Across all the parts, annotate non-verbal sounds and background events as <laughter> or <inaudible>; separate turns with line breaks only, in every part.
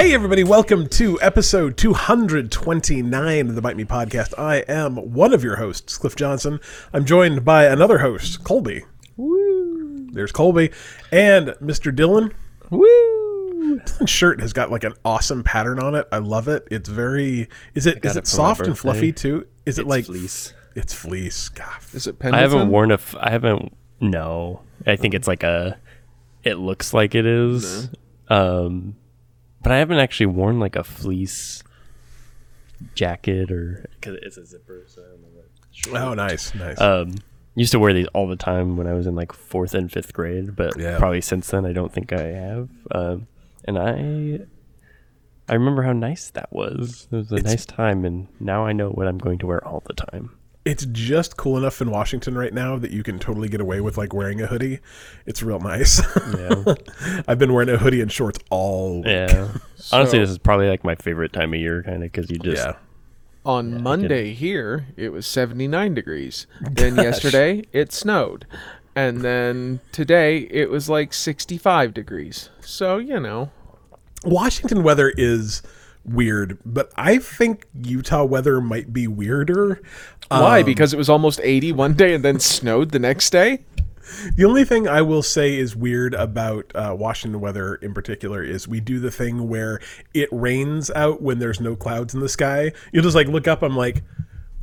Hey, everybody, welcome to episode 229 of the Bite Me podcast. I am one of your hosts, Cliff Johnson. I'm joined by another host, Colby. Woo! There's Colby and Mr. Dylan.
Woo!
Dylan's shirt has got like an awesome pattern on it. I love it. It's very. Is it is it
it
soft and fluffy too? Is it like
fleece.
It's fleece. God.
Is it
I haven't worn a. F- I haven't. No, I think it's like a. It looks like it is, um, but I haven't actually worn like a fleece jacket or because it's a zipper. So I don't know what.
Oh, nice, nice.
Um, used to wear these all the time when I was in like fourth and fifth grade, but
Yeah.
probably since then I don't think I have. Um, and I, I remember how nice that was. It was a nice time, and now I know what I'm going to wear all the time.
It's just cool enough in Washington right now that you can totally get away with like wearing a hoodie. It's real nice.
Yeah. <laughs>
I've been wearing a hoodie and shorts all week.
Yeah. <laughs> Honestly,
So-
this is probably like my favorite time of year, kind of, because you just
Yeah.
On Monday here, it was 79 degrees. <laughs> Then yesterday, it snowed. And then today, it was like 65 degrees. So, you know.
Washington weather is weird, but I think Utah weather might be weirder.
Why?
Um,
because it was almost 80 one day and then snowed the next day?
The only thing I will say is weird about uh, Washington weather in particular is we do the thing where it rains out when there's no clouds in the sky. You'll just like look up. I'm like,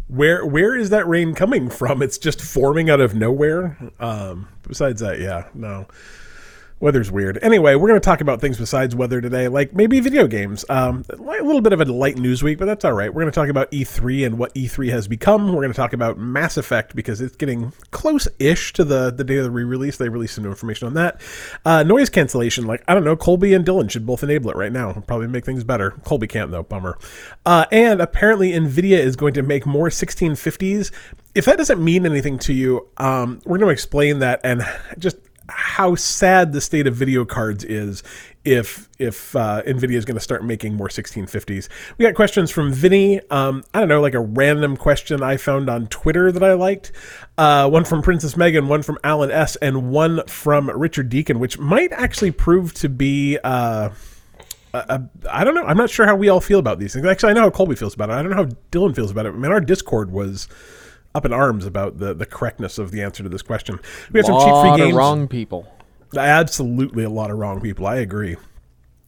where where is that rain coming from? It's just forming out of nowhere. Um, besides that, yeah, no. Weather's weird. Anyway, we're going to talk about things besides weather today, like maybe video games. Um, a little bit of a light news week, but that's all right. We're going to talk about E3 and what E3 has become. We're going to talk about Mass Effect because it's getting close-ish to the the day of the re-release. They released some new information on that. Uh, noise cancellation, like I don't know, Colby and Dylan should both enable it right now. It'll probably make things better. Colby can't though. Bummer. Uh, and apparently, Nvidia is going to make more 1650s. If that doesn't mean anything to you, um, we're going to explain that and just how sad the state of video cards is if if uh, Nvidia is going to start making more 1650s. We got questions from Vinny. Um, I don't know, like a random question I found on Twitter that I liked. Uh, one from Princess Megan, one from Alan S, and one from Richard Deacon, which might actually prove to be. Uh, uh, I don't know. I'm not sure how we all feel about these things. Actually, I know how Colby feels about it. I don't know how Dylan feels about it. I mean, our Discord was up in arms about the, the correctness of the answer to this question. We have some cheap free
of
games.
wrong people.
Absolutely a lot of wrong people. I agree.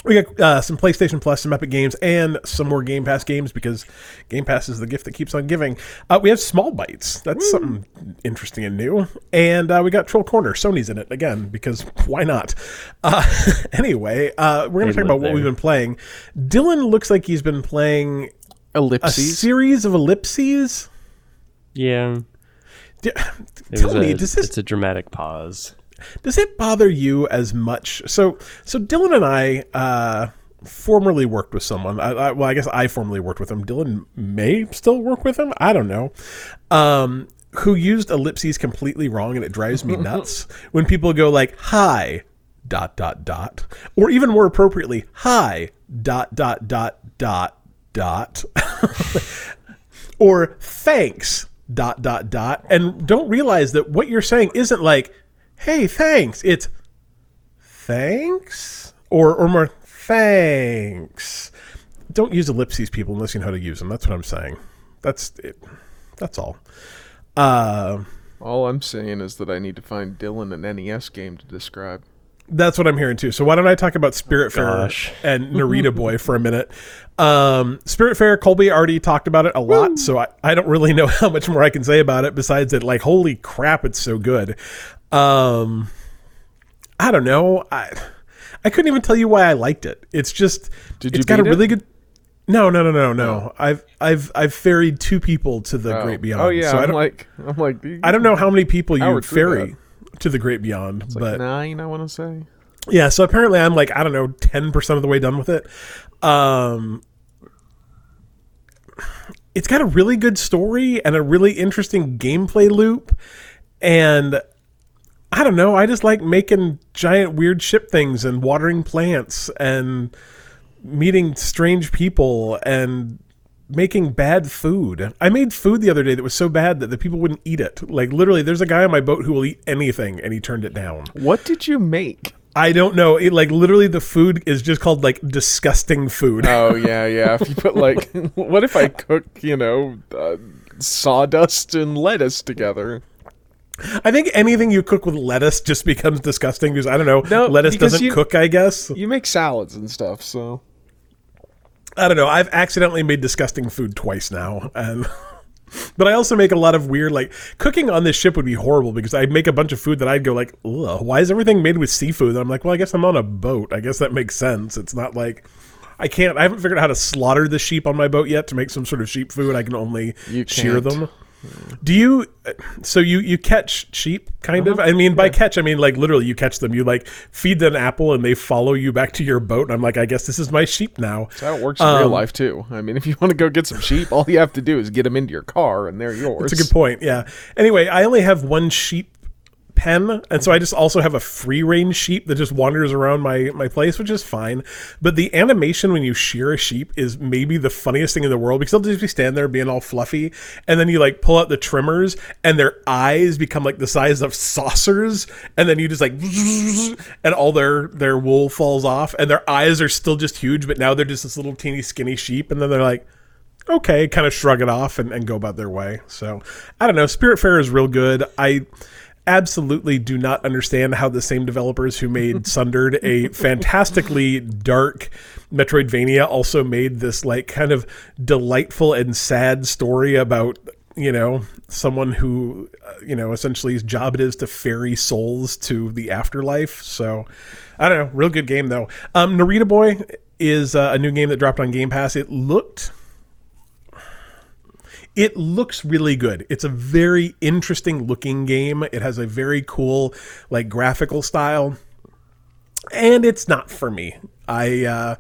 We got uh, some PlayStation Plus, some Epic games, and some more Game Pass games because Game Pass is the gift that keeps on giving. Uh, we have Small Bites. That's something interesting and new. And uh, we got Troll Corner. Sony's in it again because why not? Uh, <laughs> anyway, uh, we're going to talk about what we've been playing. Dylan looks like he's been playing
ellipses.
a series of ellipses.
Yeah.
D- Tell me,
a,
does this
it's a dramatic pause.
does it bother you as much? So so dylan and i uh formerly worked with someone. I, I, well i guess i formerly worked with him. Dylan may still work with him. I don't know. Um who used ellipses completely wrong and it drives me <laughs> nuts when people go like hi dot dot dot or even more appropriately hi dot dot dot dot dot <laughs> or thanks dot dot dot. And don't realize that what you're saying isn't like hey thanks. It's thanks or or more thanks. Don't use ellipses people unless you know how to use them. That's what i'm saying. That's it. That's all. Uh
All I'm saying is that I need to find Dylan an NES game to describe.
That's what I'm hearing too. So why don't I talk about Spiritfarer
gosh.
and <laughs> Narita Boy for a minute? Um, Spiritfarer, Colby already talked about it a lot, so I, I don't really <laughs> know how much more I can say about it besides that, like, holy crap, it's so good. Um, I don't know. I I couldn't even tell you why I liked it. It's just
Did
it's
you
got a
it?
really good. No, no, no, no, no. I've I've I've ferried two people to the
oh.
Great Beyond.
Oh, yeah.
So I
I'm
don't
like, I'm like,
I don't know how many people you ferry to the Great Beyond,
It's
but
like nine, I want to say.
yeah, so apparently I'm like, I don't know, 10% of the way done with it. Um it's got a really good story and a really interesting gameplay loop and I don't know, I just like making giant weird ship things and watering plants and meeting strange people and making bad food. I made food the other day that was so bad that the people wouldn't eat it. Like literally there's a guy on my boat who will eat anything and he turned it down.
What did you make?
I don't know. It, like literally, the food is just called like disgusting food.
Oh <laughs> yeah, yeah. If you put like, <laughs> what if I cook, you know, uh, sawdust and lettuce together?
I think anything you cook with lettuce just becomes disgusting because I don't know.
No,
lettuce doesn't
you-
cook. I guess
You make salads and stuff, so
I don't know. I've accidentally made disgusting food twice now, and <laughs> but I also make a lot of weird like cooking on this ship would be horrible because I'd make a bunch of food that I'd go like, Ugh, why is everything made with seafood? And I'm like, well, I guess I'm on a boat. I guess that makes sense. It's not like. I can't. I haven't figured out how to slaughter the sheep on my boat yet to make some sort of sheep food. I can only shear them. Do you? So you you catch sheep, kind of. I mean, by catch, I mean like literally, you catch them. You like feed them an apple, and they follow you back to your boat. And I'm like, I guess this is my sheep now.
that's how it works in real
Um,
life too. I mean, if you <laughs> want to go get some sheep, all you have to do is get them into your car, and they're yours.
That's a good point. Yeah. Anyway, I only have one sheep pen, and so I just also have a free range sheep that just wanders around my my place, which is fine. But the animation when you shear a sheep is maybe the funniest thing in the world because they'll just be standing there being all fluffy, and then you like pull out the trimmers, and their eyes become like the size of saucers, and then you just like, <laughs> and all their their wool falls off, and their eyes are still just huge, but now they're just this little teeny skinny sheep, and then they're like okay, kind of shrug it off and, and go about their way. So I don't know. Spiritfarer is real good. I absolutely do not understand how the same developers who made <laughs> Sundered, a fantastically dark Metroidvania, also made this like kind of delightful and sad story about you know someone who uh, you know essentially his job it is to ferry souls to the afterlife. So i don't know. Real good game though. Um narita boy is uh, a new game that dropped on game pass. It looked it looks really good. It's a very interesting looking game. It has a very cool like graphical style. And it's not for me. I uh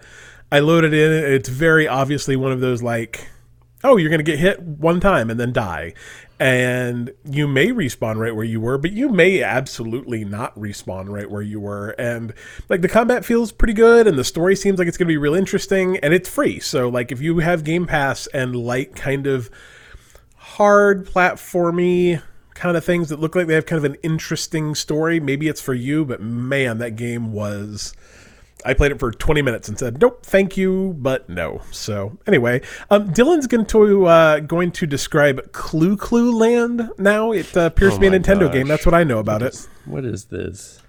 I loaded in it's very obviously one of those like oh, you're going to get hit one time and then die. And you may respawn right where you were, but you may absolutely not respawn right where you were. And like the combat feels pretty good, and the story seems like it's going to be real interesting, and it's free. So, like, if you have Game Pass and like kind of hard platformy kind of things that look like they have kind of an interesting story, maybe it's for you, but man, that game was. I played it for 20 minutes and said, "Nope, thank you, but no." So anyway, um, Dylan's going to uh, going to describe Clu Clu Land now. It uh, appears
Oh
to be a Nintendo
gosh.
game. That's what I know about it.
What is this?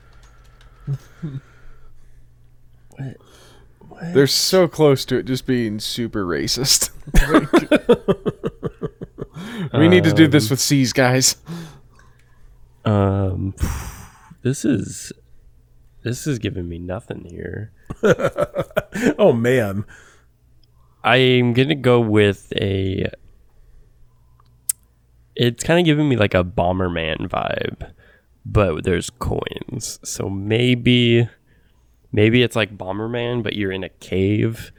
They're so close to it just being super racist. <laughs> <laughs> Like- we need to do this with C's, guys.
Um, <sighs> this is this is giving me nothing here. <laughs>
Oh man,
I'm gonna go with a. It's kind of giving me like a Bomberman vibe, but there's coins. So maybe, maybe it's like Bomberman, but you're in a cave,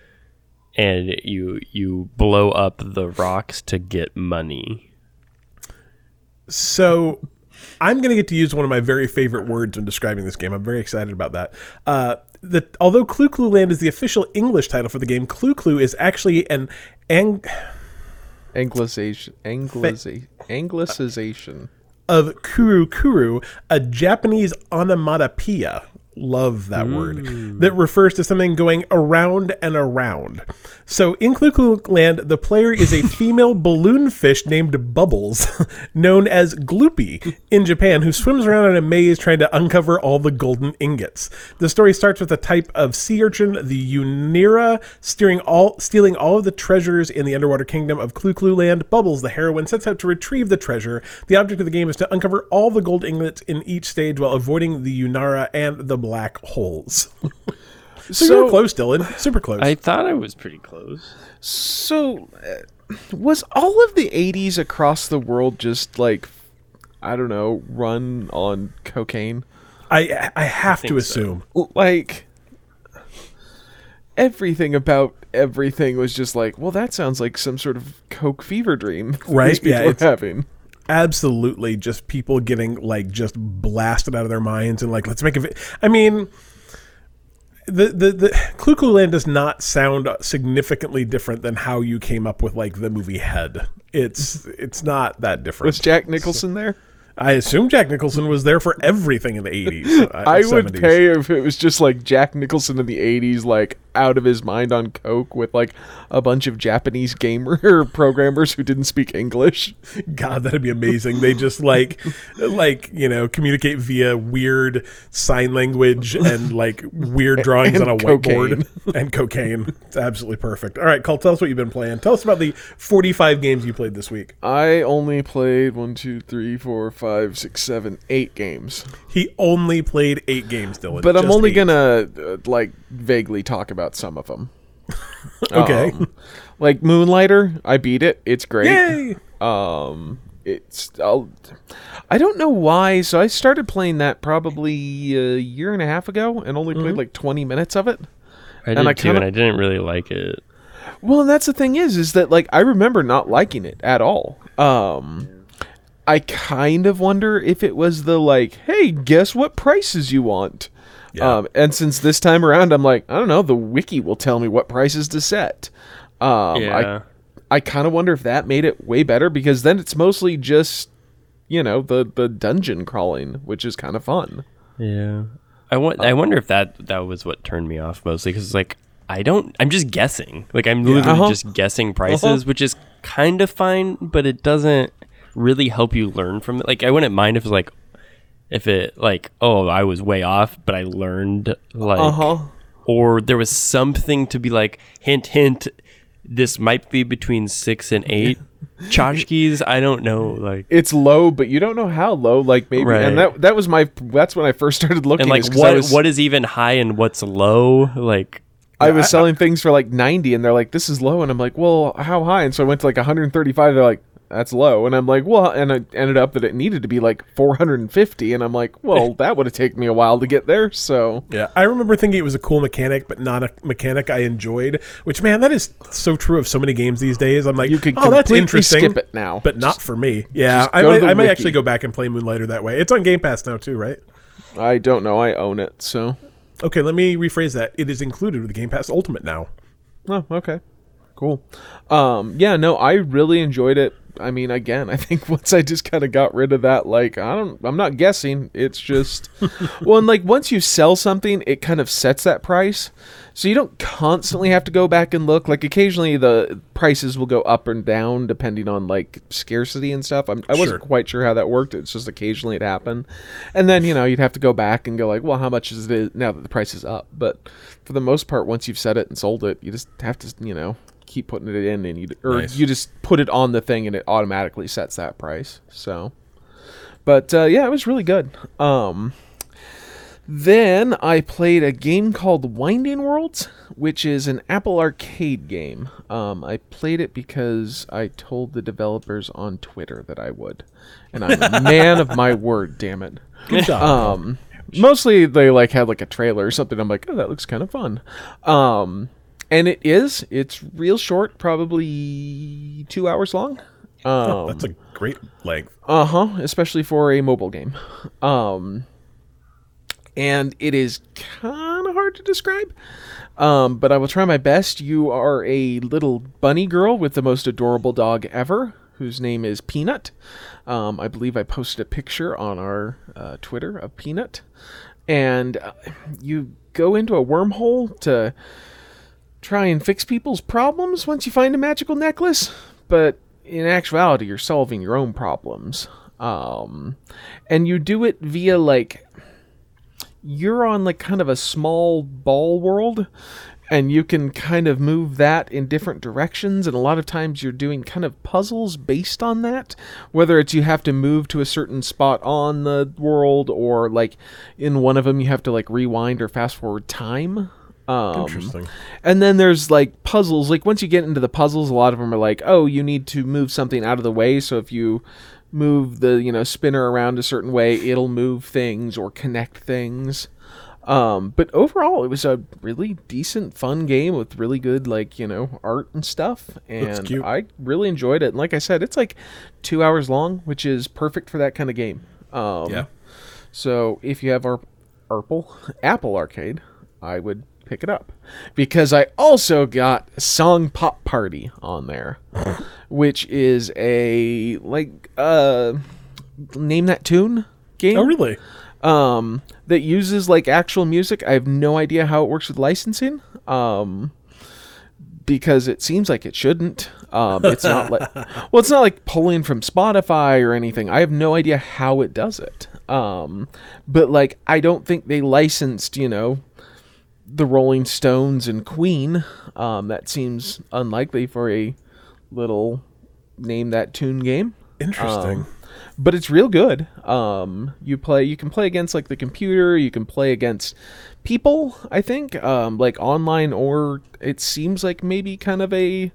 and you you blow up the rocks to get money.
So I'm going to get to use one of my very favorite words when describing this game. I'm very excited about that. Uh, the, although Clu Clu Land is the official English title for the game, Clu Clu is actually an ang-
Anglicization. Angliza- Anglicization.
of Kuru Kuru, a Japanese onomatopoeia. Love that word. Mm. That refers to something going around and around. So in Clu Clu Land, the player is a <laughs> female balloon fish named Bubbles, <laughs> known as Gloopy in Japan, who swims around in a maze trying to uncover all the golden ingots. The story starts with a type of sea urchin, the Unira, steering all, stealing all of the treasures in the underwater kingdom of Clu Clu Land. Bubbles, the heroine, sets out to retrieve the treasure. The object of the game is to uncover all the gold ingots in each stage while avoiding the Unira and the black holes. <laughs> so, you're close, Dylan. Super close.
I thought I was pretty close.
So, uh, was all of the 80s across the world just like, I don't know, run on cocaine?
I I have to
think so.
assume.
Like, everything about everything was just like, well, that sounds like some sort of coke fever dream. <laughs>
Right,
These people
yeah,
are
it's-
having.
Absolutely just people getting like just blasted out of their minds and like let's make a vi- I mean the the the Clu Land does not sound significantly different than how you came up with like the movie Head. It's it's not that different.
Was Jack Nicholson there?
I assume Jack Nicholson was there for everything in the 80s. <laughs> uh,
I would
70s.
pay if it was just like Jack Nicholson in the 80s, like out of his mind on Coke with like a bunch of Japanese gamer <laughs> programmers who didn't speak English.
God, that'd be amazing. They just like, <laughs> like you know, communicate via weird sign language and like weird drawings
And
on a
cocaine.
whiteboard and cocaine. It's absolutely perfect. All right, Cole, tell us what you've been playing. Tell us about the 45 games you played this week.
I only played one, two, three, four, five, six, seven, eight games.
He only played eight games, Dylan.
But I'm only
eight.
gonna uh, like vaguely talk about some of them. <laughs>
Okay.
like Moonlighter, I beat it. It's great.
Yay!
Um, it's I'll, I don't know why. So I started playing that probably a year and a half ago, and only
Mm-hmm.
played like 20 minutes of it.
I
And
did
I
too,
kinda-
and I didn't really like it.
Well, and that's the thing is, is that like I remember not liking it at all. Um, I kind of wonder if it was the like, hey, guess what prices you want.
Yeah.
Um, and since this time around, I'm like, I don't know, the wiki will tell me what prices to set. Um,
yeah.
I I kind of wonder if that made it way better because then it's mostly just, you know, the the dungeon crawling, which is kind of fun.
Yeah. I want. I wonder if that that was what turned me off mostly because it's like I don't. I'm just guessing. Like I'm literally
Uh-huh.
just guessing prices,
Uh-huh.
which is kind of fine, but it doesn't really help you learn from it. Like I wouldn't mind if it was like if it like oh I was way off, but I learned like
Uh-huh.
or there was something to be like hint hint. This might be between six and eight <laughs> tchotchkes. I don't know. Like
It's low, but you don't know how low. Like maybe,
Right.
and that that was my that's when I first started looking.
and like
is
what
was,
what is even high and what's low? Like
I was selling things for like 90 and they're like this is low and I'm like, "Well, how high?" And so I went to like 135. They're like, "That's low." And I'm like, "Well," and it ended up that it needed to be like 450 and I'm like, "Well, <laughs> that would have taken me a while to get there." So,
Yeah, I remember thinking it was a cool mechanic, but not a mechanic I enjoyed. Which, man, that is so true of so many games these days. I'm like,
You could
oh, that's interesting.
skip it now.
but not for me. Yeah, I might, I might actually go back and play Moonlighter that way. It's on Game Pass now too, right?
I don't know. I own it. So,
Okay, let me rephrase that. It is included with Game Pass Ultimate now.
oh, okay. Cool. Um, yeah, no, I really enjoyed it. I mean, again, I think <laughs> once I just kind of got rid of that, like, I don't, I'm not guessing. It's just, <laughs> well, and like once you sell something, it kind of sets that price. So you don't constantly have to go back and look. Like occasionally the prices will go up and down depending on like scarcity and stuff. I'm, I wasn't
Sure.
quite sure how that worked. It's just occasionally it happened. And then, you know, you'd have to go back and go like, well, how much is it now that the price is up? But for the most part, once you've set it and sold it, you just have to, you know, keep putting it in and you or
Nice.
you just put it on the thing and it automatically sets that price. So, but uh, yeah, it was really good. Um, then I played a game called Winding Worlds, which is an Apple Arcade game. Um, I played it because I told the developers on Twitter that I would, and I'm a <laughs> man of my word. Damn it.
Good job.
Um, mostly they like had like a trailer or something. I'm like, oh, that looks kind of fun. Um, and it is. It's real short, probably two hours long. Um,
That's a great length.
uh huh. Especially for a mobile game. Um, and it is kind of hard to describe. Um, but I will try my best. You are a little bunny girl with the most adorable dog ever, whose name is Peanut. Um, I believe I posted a picture on our uh, Twitter of Peanut. And uh, you go into a wormhole to try and fix people's problems once you find a magical necklace, but in actuality, you're solving your own problems. Um, and you do it via like you're on like kind of a small ball world and you can kind of move that in different directions and a lot of times you're doing kind of puzzles based on that whether it's you have to move to a certain spot on the world or like in one of them you have to like rewind or fast forward time um,
Interesting.
and then there's like puzzles. Like once you get into the puzzles, a lot of them are like, oh, you need to move something out of the way. So if you move the you know spinner around a certain way, it'll move things or connect things. Um, but overall, it was a really decent, fun game with really good like you know art and stuff, and. I really enjoyed it. And like I said, it's like two hours long, which is perfect for that kind of game. Um,
Yeah.
so if you have our Apple Apple Arcade, I would pick it up because I also got Song Pop Party on there, which is a like uh name that tune game.
Oh, really?
um, that uses like actual music. I have no idea how it works with licensing. Um, because it seems like it shouldn't. Um, it's not like <laughs> well, it's not like pulling from Spotify or anything. I have no idea how it does it. Um, but like I don't think they licensed, you know, the Rolling Stones and Queen. Um, that seems unlikely for a little name that tune game
Interesting.
but it's real good. Um, you play, you can play against like the computer, you can play against people. I think, um, like online, or it seems like maybe kind of a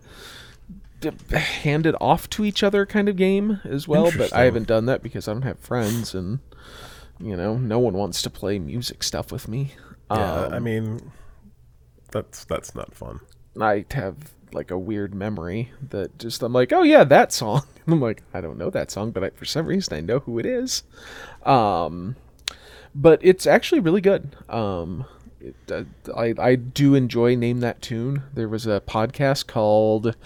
handed off to each other kind of game as well. But I haven't done that because I don't have friends, and you know, no one wants to play music stuff with me.
Yeah,
Um,
I mean, that's that's not fun.
I have like a weird memory that just I'm like, oh yeah, that song. <laughs> I'm like, I don't know that song, but I, for some reason I know who it is. Um, but it's actually really good. Um, it, uh, I I do enjoy name that tune. There was a podcast called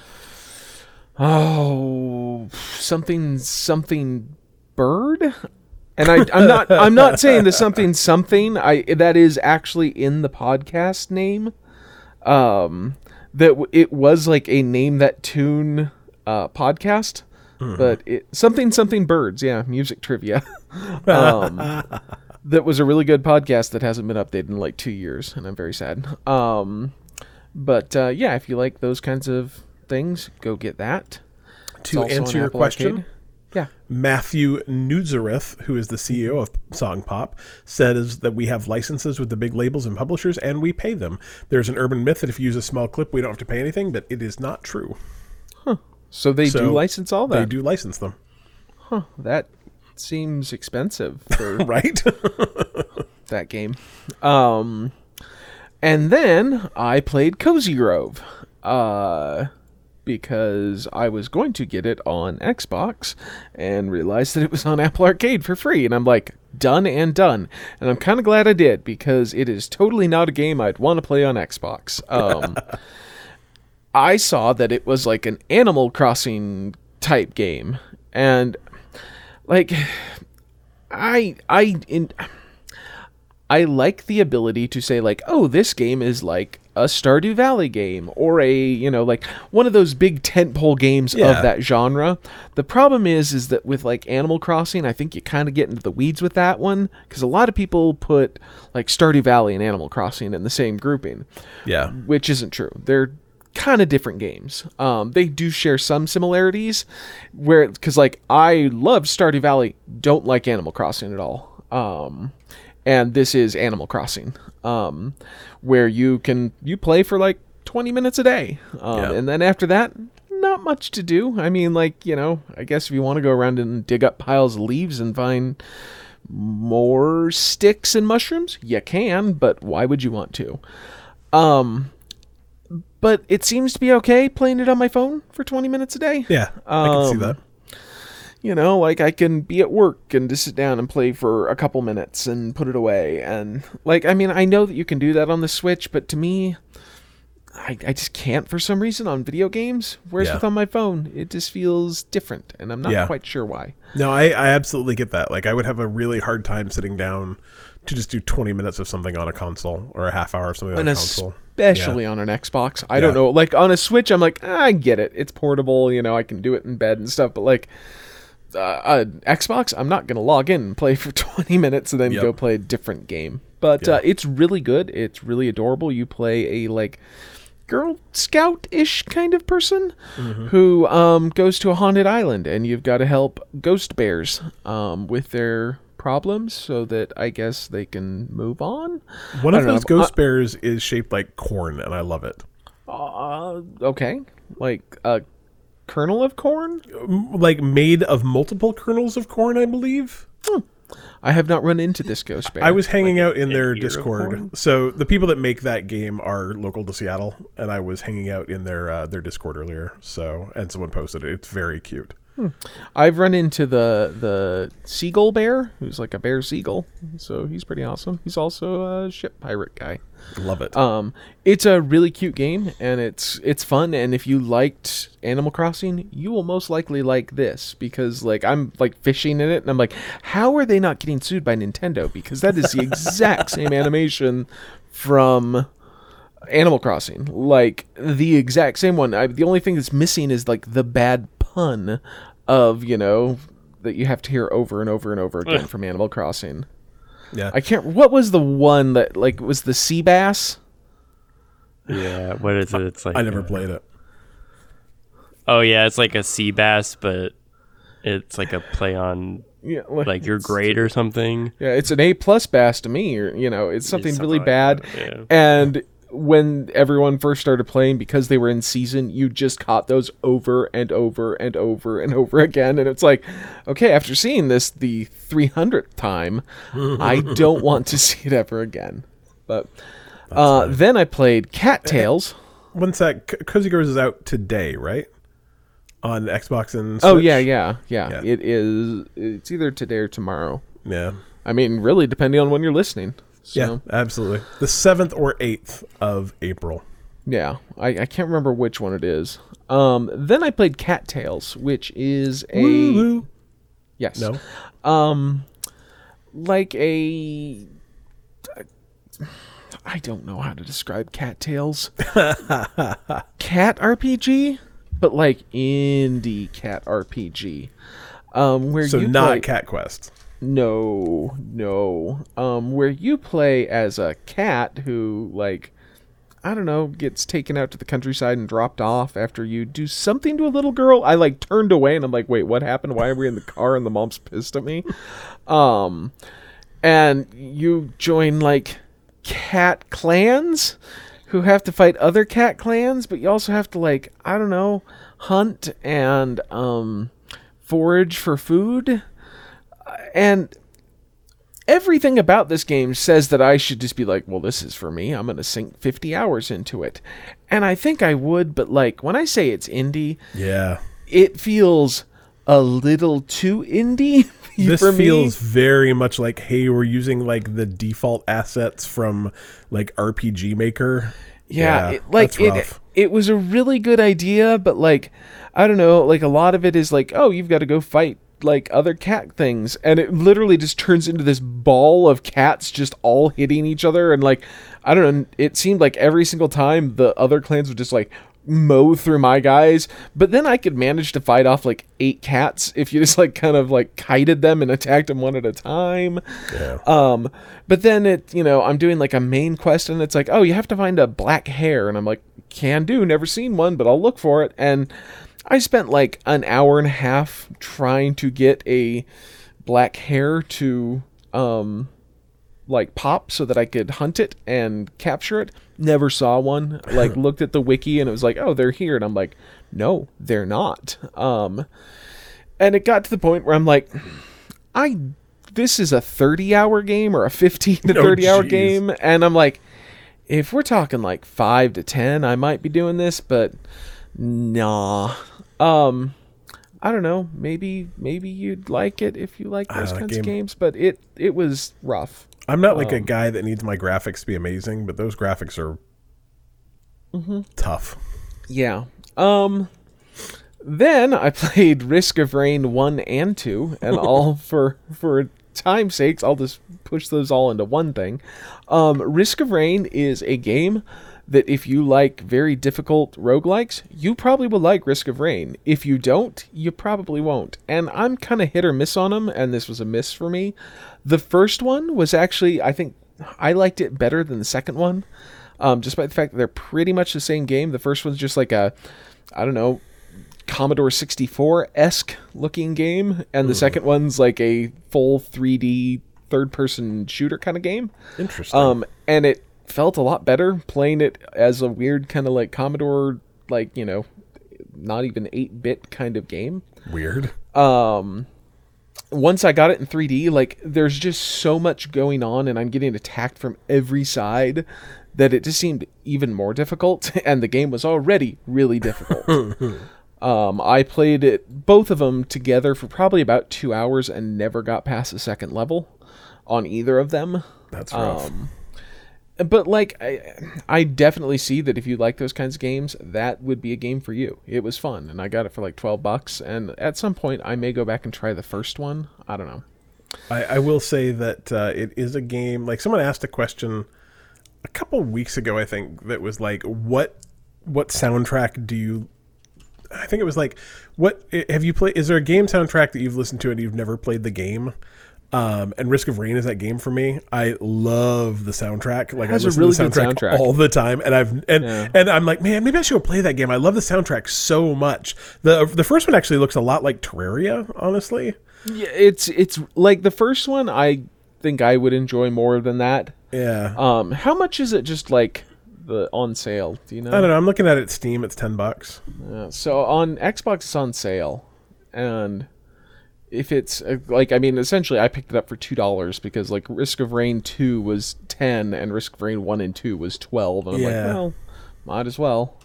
oh something something bird. And I, I'm not. I'm not saying the something something. I that is actually in the podcast name um that w- it was like a name that tune uh podcast but it something something birds yeah music trivia <laughs> um that was a really good podcast that hasn't been updated in like two years and i'm very sad um but uh yeah if you like those kinds of things go get that It's
To answer your question,
Arcade. Yeah
Mathieu Nouzareth, who is the CEO of Song Pop, says that we have licenses with the big labels and publishers, and we pay them. There's an urban myth that if you use a small clip, we don't have to pay anything, but it is not true.
so they
So
do license all that
They do license them,
that seems expensive <laughs> for
right? <laughs>
that game. Um, and then I played Cozy Grove, uh, because I was going to get it on Xbox and realized that it was on Apple Arcade for free, and I'm like, done and done. And I'm kind of glad I did because it is totally not a game I'd want to play on Xbox. Um, <laughs> I saw that it was like an Animal Crossing type game, and like, I I in. I like the ability to say like, oh, this game is like a Stardew Valley game or a, you know, like one of those big tentpole games
Yeah.
of that genre. The problem is is that with like Animal Crossing, I think you kind of get into the weeds with that one cuz a lot of people put like Stardew Valley and Animal Crossing in the same grouping,
yeah.
which isn't true. They're kind of different games. Um, they do share some similarities where cuz like I love Stardew Valley, don't like Animal Crossing at all. Um, and this is Animal Crossing, um, where you can you play for like 20 minutes a day, um,
Yeah.
and then after that, not much to do. I mean, like you know, I guess if you want to go around and dig up piles of leaves and find more sticks and mushrooms, you can, but why would you want to? Um, but it seems to be okay playing it on my phone for 20 minutes a day
Yeah, I can see
Um,
that.
You know like i can be at work and just sit down and play for a couple minutes and put it away and like i mean i know that you can do that on the switch but to me i, I just can't for some reason on video games whereas
Yeah.
with on my phone it just feels different and i'm not
Yeah.
quite sure why
No, I, I absolutely get that. Like, I would have a really hard time sitting down to just do 20 minutes of something on a console or a half hour of something on
and
a console.
especially on an xbox i
Yeah.
don't know like on a switch i'm like ah, i get it it's portable you know i can do it in bed and stuff but like uh, uh, Xbox, I'm not gonna log in and play <laughs> for 20 minutes and then
Yep.
go play a different game. But
Yeah.
uh, it's really good. It's really adorable. You play a like Girl Scout ish kind of person
Mm-hmm.
who um, goes to a haunted island, and you've got to help ghost bears um, with their problems so that I guess they can move on.
One of those
know.
ghost bears is shaped like corn, and I love it.
Uh, okay, like a kernel of corn.
Like made of multiple kernels of corn, I believe.
I have not run into this ghost bear.
I was hanging out in their Discord. So the people that make that game are local to Seattle, and I was hanging out in their uh, their Discord earlier. So and someone posted it. It's very cute.
I've run into the the seagull bear, who's like a bear seagull, so he's pretty awesome. He's also a ship pirate guy.
Love it.
Um, it's a really cute game, and it's it's fun. And if you liked Animal Crossing, you will most likely like this because like I'm like fishing in it, and I'm like, how are they not getting sued by Nintendo? Because that is the exact <laughs> same animation from Animal Crossing, like the exact same one. I, the only thing that's missing is like the bad pun of you know that you have to hear over and over and over again from Animal Crossing.
yeah.
I can't. What was the one that like was the sea bass?
Yeah, what is it? It's like
I never
uh,
played it.
Oh yeah, it's like a sea bass, but it's like a play on
Yeah,
like your grade or something.
Yeah, it's an A plus bass to me, or you know, it's something
something
really
like
bad.
that, yeah.
And when everyone first started playing, because they were in season, you just caught those over and over and over and over again. And it's like, okay, after seeing this the 300th time, <laughs> I don't want to see it ever again. But uh, then I played Cattails.
When's that? C- Cozy Grove is out today, right? On Xbox and
Oh yeah, yeah, yeah,
Yeah.
It is. It's either today or tomorrow.
yeah,
I mean, really, depending on when you're listening. So,
yeah, absolutely. The seventh or eighth of April.
Yeah, I, I can't remember which one it is. Um, then I played Cattails, which is a
Woo-woo.
yes,
No,
um, like a I don't know how to describe Cattails. cat <laughs> RPG, but like indie cat RPG. Um, where
so
you
not
play,
Cat Quest.
No, no. Um, where you play as a cat who, like, I don't know, gets taken out to the countryside and dropped off after you do something to a little girl. I like turned away and I'm like, wait, what happened? Why are we in the car? And the mom's pissed at me. Um, and you join like cat clans who have to fight other cat clans, but you also have to like, I don't know, hunt and um forage for food and everything about this game says that I should just be like, well, this is for me. I'm going to sink 50 hours into it. And I think I would, but like when I say it's indie,
Yeah,
it feels a little too indie <laughs>
this feels very much like hey, we're using like the default assets from like RPG Maker.
Yeah, it, like it, it was a really good idea, but like I don't know, like a lot of it is like, oh, you've got to go fight like other cat things, and it literally just turns into this ball of cats just all hitting each other, and like I don't know, it seemed like every single time the other clans would just like mow through my guys but then i could manage to fight off like eight cats if you just like kind of like kited them and attacked them one at a time
Yeah.
um, but then it, you know, I'm doing like a main quest and it's like, oh, you have to find a black hare. And I'm like, can do, never seen one, but I'll look for it. And I spent like an hour and a half trying to get a black hare to, um, like pop so that I could hunt it and capture it. Never saw one. <laughs> Like looked at the wiki and it was like, oh, they're here. And I'm like, no, they're not. Um, and it got to the point where I'm like, I this is a 30 hour game or a 15 to <laughs>
Oh,
30 hour
jeez.
game and I'm like if we're talking like 5 to 10 I might be doing this but nah um I don't know maybe maybe you'd like it if you like those
know, that
kinds of games but it it was rough
I'm not like a
Um,
guy that needs my graphics to be amazing, but those graphics are
Mm-hmm.
tough.
Yeah. Um then I <laughs> played Risk of Rain 1 and 2 and <laughs> all for for time's sakes I'll just push those all into one thing. Um Risk of Rain is a game that if you like very difficult roguelikes, you probably will like Risk of Rain. If you don't, you probably won't. And I'm kind of hit or miss on them, and this was a miss for me. The first one was actually, I think, I liked it better than the second one, um, despite the fact that they're pretty much the same game. The first one's just like a, I don't know, Commodore 64 esque looking game, and the second one's like a full 3D third person shooter kind of game.
Interesting.
Um, and it felt a lot better playing it as a weird kind of like Commodore, like you know, not even eight bit kind of game.
Weird.
Um, once I got it in 3D, like there's just so much going on, and I'm getting attacked from every side that it just seemed even more difficult, <laughs> and the game was already really difficult. <laughs> Um, I played it both of them together for probably about two hours and never got past the second level on either of them.
That's rough.
Um, but like I, I definitely see that if you like those kinds of games, that would be a game for you. It was fun, and I got it for like twelve bucks. And at some point, I may go back and try the first one. I don't know.
I, I will say that uh, it is a game. Like someone asked a question a couple weeks ago, I think that was like, "What what soundtrack do you?" I think it was like, "What have you played? Is there a game soundtrack that you've listened to and you've never played the game?" Um, and Risk of Rain is that game for me. I love the soundtrack. Like I listen
really
to the soundtrack,
soundtrack.
all the time, and I've and
Yeah.
and I'm like, man, maybe I should go play that game. I love the soundtrack so much. the The first one actually looks a lot like Terraria, honestly.
Yeah, it's it's like the first one. I think I would enjoy more than that.
Yeah,
Um, how much is it? Just like the on sale? Do you know?
I don't know. I'm looking at it Steam. It's ten bucks.
Yeah, so on Xbox, it's on sale, and if it's uh, like, I mean, essentially, I picked it up for two dollars because like Risk of Rain two was ten and Risk of Rain one and two was twelve, and I'm like, well, might as well.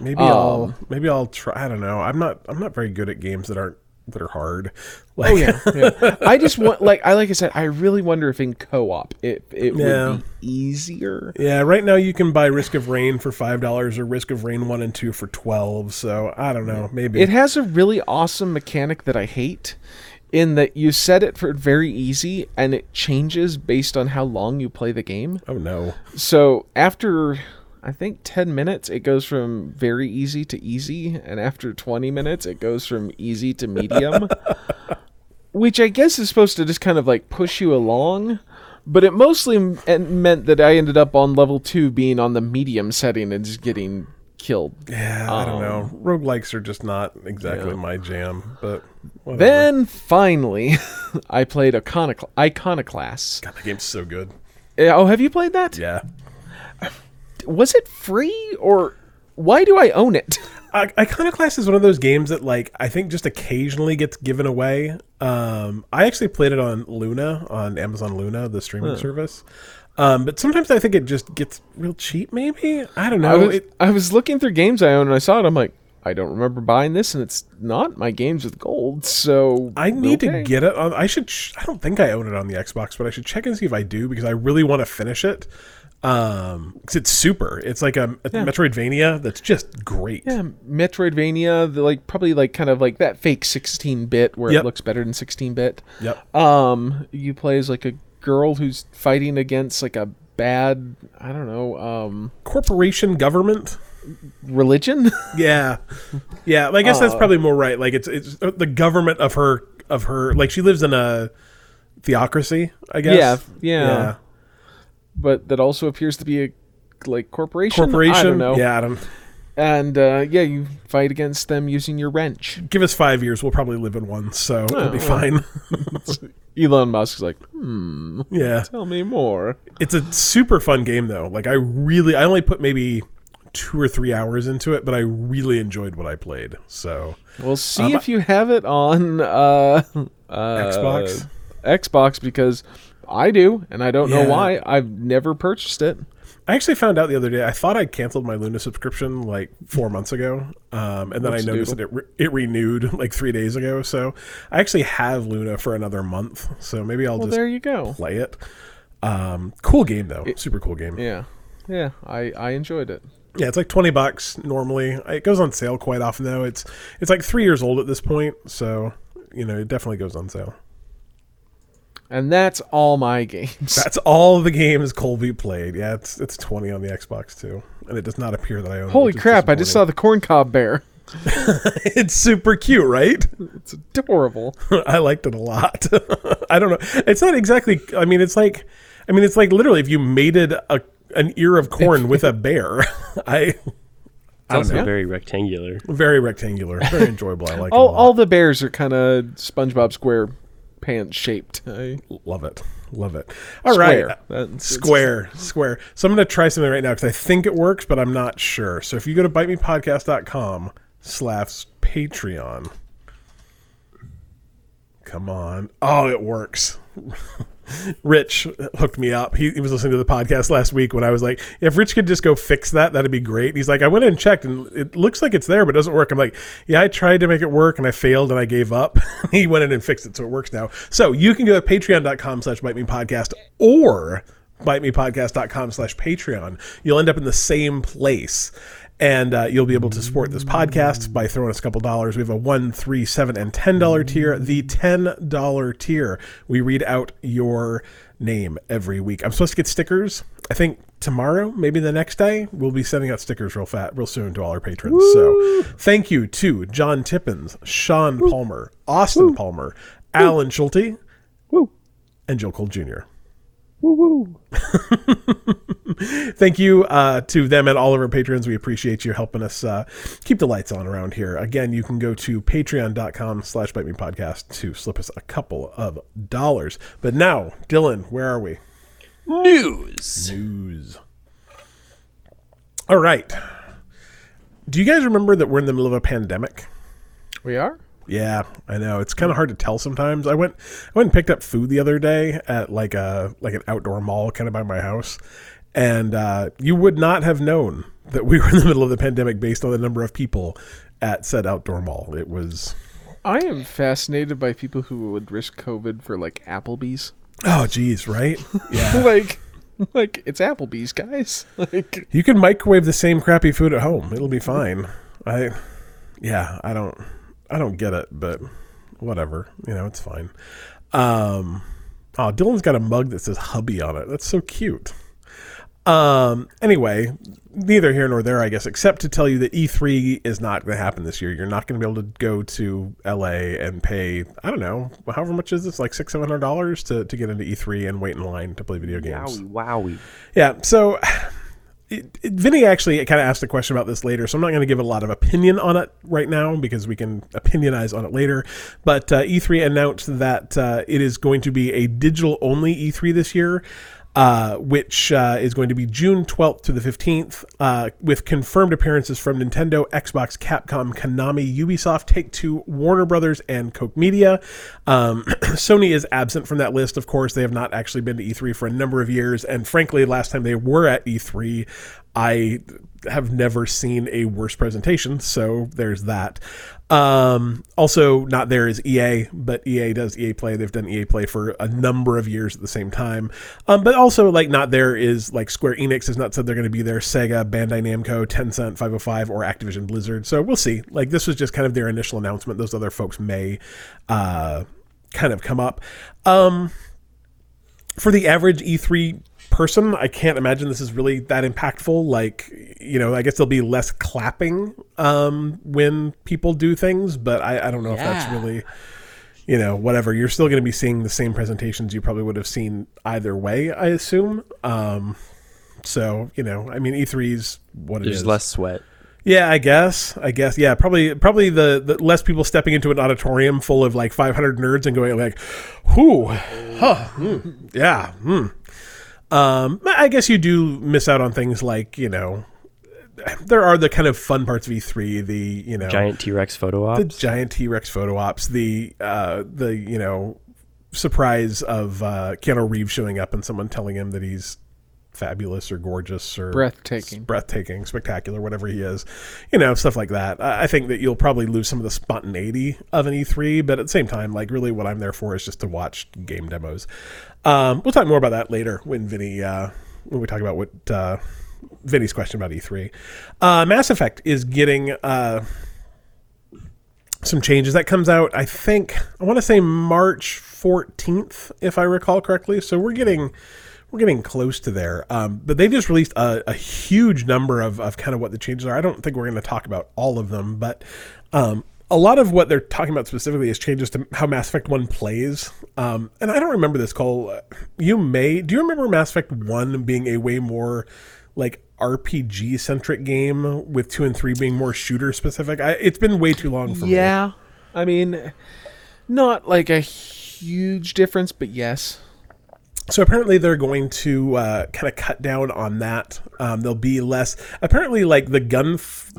Maybe
Um,
I'll maybe I'll try. I don't know. I'm not I'm not very good at games that aren't that are hard. <laughs> Like,
Oh yeah, yeah. I just want like I like I said, I really wonder if in co-op it it
Yeah.
would be easier.
yeah. Right now you can buy Risk of Rain for five dollars or Risk of Rain one and two for twelve. So I don't know. Maybe
It has a really awesome mechanic that I hate in that you set it for very easy and it changes based on how long you play the game.
oh no.
So after I think 10 minutes it goes from very easy to easy and after 20 minutes it goes from easy to medium. <laughs> which I guess is supposed to just kind of like push you along. But it mostly m- and meant that I ended up on level 2 being on the medium setting and just getting killed.
Yeah, I don't know.
Um,
Roguelikes are just not exactly my jam. But whatever.
Then finally, <laughs> I played Iconocl- Iconoclast.
God, that game's so good.
Uh, Oh, have you played that?
Yeah.
Was it free or why do I own it? <laughs>
I- Iconoclast is one of those games that, like, I think just occasionally gets given away. Um, I actually played it on Luna, on Amazon Luna, the streaming service. Um, but sometimes I think it just gets real cheap. Maybe I don't
I
know.
was,
It,
I was looking through games I own and I saw it. I'm like, I don't remember buying this, and it's not my games with gold. So
I need
okay.
to get it. On, I should. ch- I don't think I own it on the Xbox, but I should check and see if I do because I really want to finish it. Um, 'cause it's super. It's like a, a Metroidvania that's just great.
Yeah, Metroidvania, the, like probably like kind of like that fake 16 bit where
Yep.
it looks better than 16 bit.
Yep.
Um, you play as like a girl who's fighting against like a bad, I don't know, um,
Corporation government.
religion. <laughs>
Yeah, yeah. I guess that's
Uh,
probably more right. Like it's it's the government of her of her. Like she lives in a theocracy. I guess.
Yeah, yeah. But that also appears to be a like corporation.
Corporation.
I don't know.
Yeah. Adam.
And uh, yeah, you fight against them using your wrench.
Give us five years. We'll probably live in one, so it'll be fine. <laughs> <laughs>
Elon Musk's like, hmm,
yeah.
tell me more.
It's a super fun game though. Like I really, I only put maybe two or three hours into it, but I really enjoyed what I played. So
We'll see
Um,
if you have it on uh, uh,
Xbox?
Xbox because I do, and I don't know why. I've never purchased it.
I actually found out the other day. I thought I canceled my Luna subscription like four months ago, um, and then I noticed that it, re- it renewed <laughs> like three days ago. So I actually have Luna for another month. So maybe I'll
Well,
just
there you go.
play it. Um, cool game though, super cool game. Yeah.
Yeah, yeah, I I enjoyed it.
Yeah, it's like twenty bucks normally. It goes on sale quite often though. It's it's like three years old at this point, so you know it definitely goes on sale.
And that's all my games. <laughs>
That's all the games Colby played. Yeah, it's it's twenty on the Xbox too, and it does not appear that I own.
Holy
which is
crap! I just saw the corncob bear. <laughs>
it's super cute, right?
It's adorable. <laughs>
I liked it a lot. I don't know. It's not exactly. I mean, it's like. I mean, it's like literally if you mated a an ear of corn with a bear. I.
It's
I don't
also
know.
very rectangular.
Very rectangular. Very enjoyable. I like
all
it a lot.
all the bears are kind of SpongeBob Square pants shaped. <laughs> I,
Love it. Love it. All right,
Square. That's-
Square. Square. So I'm going to try something right now because I think it works, but I'm not sure. So if you go to bitemepodcast.com slash Patreon. Come on. Oh, it works. <laughs> Rich hooked me up. He, he was listening to the podcast last week when I was like, if Rich could just go fix that, that'd be great. He's like, I went and checked and it looks like it's there, but it doesn't work. I'm like, yeah, I tried to make it work and I failed and I gave up. <laughs> he went in and fixed it, so it works now. So you can go to patreon.com slash bite me podcast or bitemepodcast.com slash patreon. You'll end up in the same place and uh, you'll be able to support this podcast by throwing us a couple dollars. We have a one, three, seven, and ten dollar tier. The ten dollar tier, we read out your name every week. I'm supposed to get stickers. I think tomorrow, maybe the next day, we'll be sending out stickers real fat, real soon to all our patrons. So, thank you to John Tippins, Sean Palmer, Austin Palmer, Alan Schulte,
Woo.
and Joe Cole Jr.
Woo woo. <laughs>
thank you uh, to them and all of our patrons. We appreciate you helping us uh, keep the lights on around here. Again, you can go to patreon.com slash bite me podcast to slip us a couple of dollars. But now, Dylan, where are we?
News.
News. All right. Do you guys remember that we're in the middle of a pandemic?
We are?
Yeah, I know. It's kind of hard to tell sometimes. I went I went and picked up food the other day at like a like an outdoor mall kind of by my house. And uh, you would not have known that we were in the middle of the pandemic based on the number of people at said outdoor mall. It was
I am fascinated by people who would risk COVID for like Applebee's.
oh geez, right? <laughs> Yeah.
like, like it's Applebee's, guys. <laughs> Like,
You can microwave the same crappy food at home. It'll be fine. I yeah, I don't I don't get it, but whatever. You know, it's fine. Um Oh, Dylan's got a mug that says hubby on it. That's so cute. Um anyway, neither here nor there, I guess, except to tell you that E3 is not going to happen this year. You're not going to be able to go to LA and pay, I don't know, however much is this, like six, seven hundred dollars to, to get into E3 and wait in line to play video games.
Wowie wowie.
Yeah. So, it, Vinny actually kind of asked a question about this later, so I'm not going to give a lot of opinion on it right now because we can opinionize on it later. But uh, E3 announced that uh, it is going to be a digital only E3 this year. Uh, which uh, is going to be June 12th to the 15th, uh, with confirmed appearances from Nintendo, Xbox, Capcom, Konami, Ubisoft, Take Two, Warner Brothers, and Koch Media. Um, <clears throat> Sony is absent from that list, of course. They have not actually been to E3 for a number of years, and frankly, last time they were at E3, I have never seen a worse presentation, so there's that. Um, also, not there is EA, but EA does EA Play. They've done EA Play for a number of years at the same time. Um, but also, like, not there is like Square Enix has not said they're going to be there. Sega, Bandai Namco, Tencent, 505, or Activision Blizzard. So we'll see. Like, this was just kind of their initial announcement. Those other folks may uh, kind of come up. Um, for the average E3 person, I can't imagine this is really that impactful. Like, you know, I guess there'll be less clapping um, when people do things, but I, I don't know if that's really, you know, whatever. You're still going to be seeing the same presentations you probably would have seen either way, I assume. Um, so, you know, I mean, E3's what it is.
There's less sweat.
Yeah, I guess. I guess. Yeah, probably. Probably the, the less people stepping into an auditorium full of like 500 nerds and going like, "Whoo, huh, hmm, yeah." Hmm. Um, I guess you do miss out on things like you know, there are the kind of fun parts of E3. The you know,
Giant T Rex photo ops.
the giant T Rex photo ops. The uh, the you know, surprise of uh, Keanu Reeves showing up and someone telling him that he's fabulous or gorgeous or
Breathtaking.
breathtaking, spectacular, whatever he is, you know, stuff like that. I I think that you'll probably lose some of the spontaneity of an E3, but at the same time, like really, what I'm there for is just to watch game demos. Um, we'll talk more about that later when Vinny, uh, when we talk about what uh, Vinny's question about E3. Uh, Mass Effect is getting. Uh, some changes that comes out i think i want to say march 14th if i recall correctly so we're getting we're getting close to there um, but they just released a, a huge number of, of kind of what the changes are i don't think we're going to talk about all of them but um, a lot of what they're talking about specifically is changes to how mass effect 1 plays um, and i don't remember this cole you may do you remember mass effect 1 being a way more like RPG centric game with two and three being more shooter specific. I, it's been way too long for me.
Yeah. I mean, not like a huge difference, but yes.
So apparently they're going to uh, kind of cut down on that. Um, there'll be less. Apparently, like the gun f-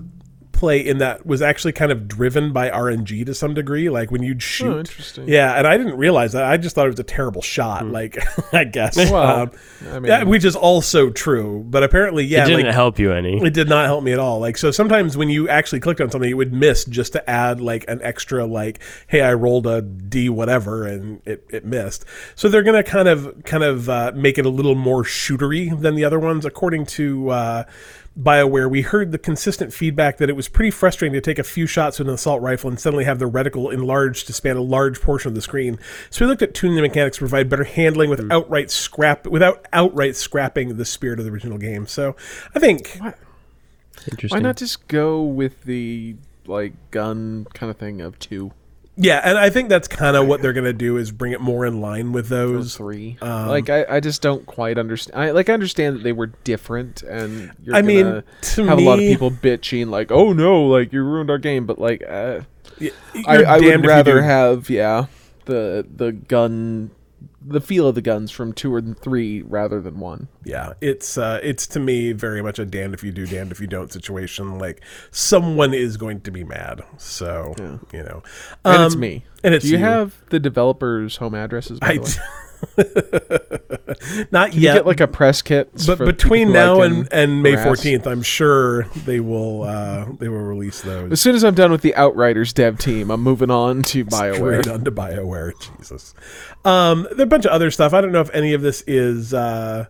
play in that was actually kind of driven by RNG to some degree. Like when you'd shoot,
interesting.
yeah, and I didn't realize that. I just thought it was a terrible shot. Like <laughs> I guess,
Well,
um,
I mean-
yeah, which is also true. But apparently, yeah,
it didn't
like,
help you any.
it did not help me at all. Like so sometimes when you actually clicked on something, it would miss just to add like an extra like, hey, I rolled a D whatever and it, it missed. So they're gonna kind of kind of uh, make it a little more shootery than the other ones, according to uh, BioWare. We heard the consistent feedback that it was pretty frustrating to take a few shots with an assault rifle and suddenly have the reticle enlarged to span a large portion of the screen. So we looked at tuning the mechanics to provide better handling with hmm. outright scrap without outright scrapping the spirit of the original game. So I think
Interesting.
Why not just go with the like gun kind of thing of two
Yeah, and I think that's kind of what they're gonna do is bring it more in line with those.
three?
um,
like I, I just don't quite understand. I like I understand that they were different, and you're
I mean, to
have a lot of people bitching like, "Oh no, like you ruined our game." But like, uh, I, I would rather have yeah the the gun, the feel of the guns from two and three rather than one.
Yeah, it's uh, it's to me very much a damned if you do, damned if you don't situation. Like someone is going to be mad, so you know,
And it's
Um,
me.
and it's
Do you,
you.
have the developers' home addresses? By
I
the way? <laughs> <laughs>
not
You
yet.
get like a press kit,
but between
people who I
now and, and May fourteenth, I'm sure they will uh, they will release those.
As soon as I'm done with the Outriders dev team, I'm moving on to <laughs> Bioware.
Straight onto Bioware. Jesus. Um, there are a bunch of other stuff. I don't know if any of this is uh,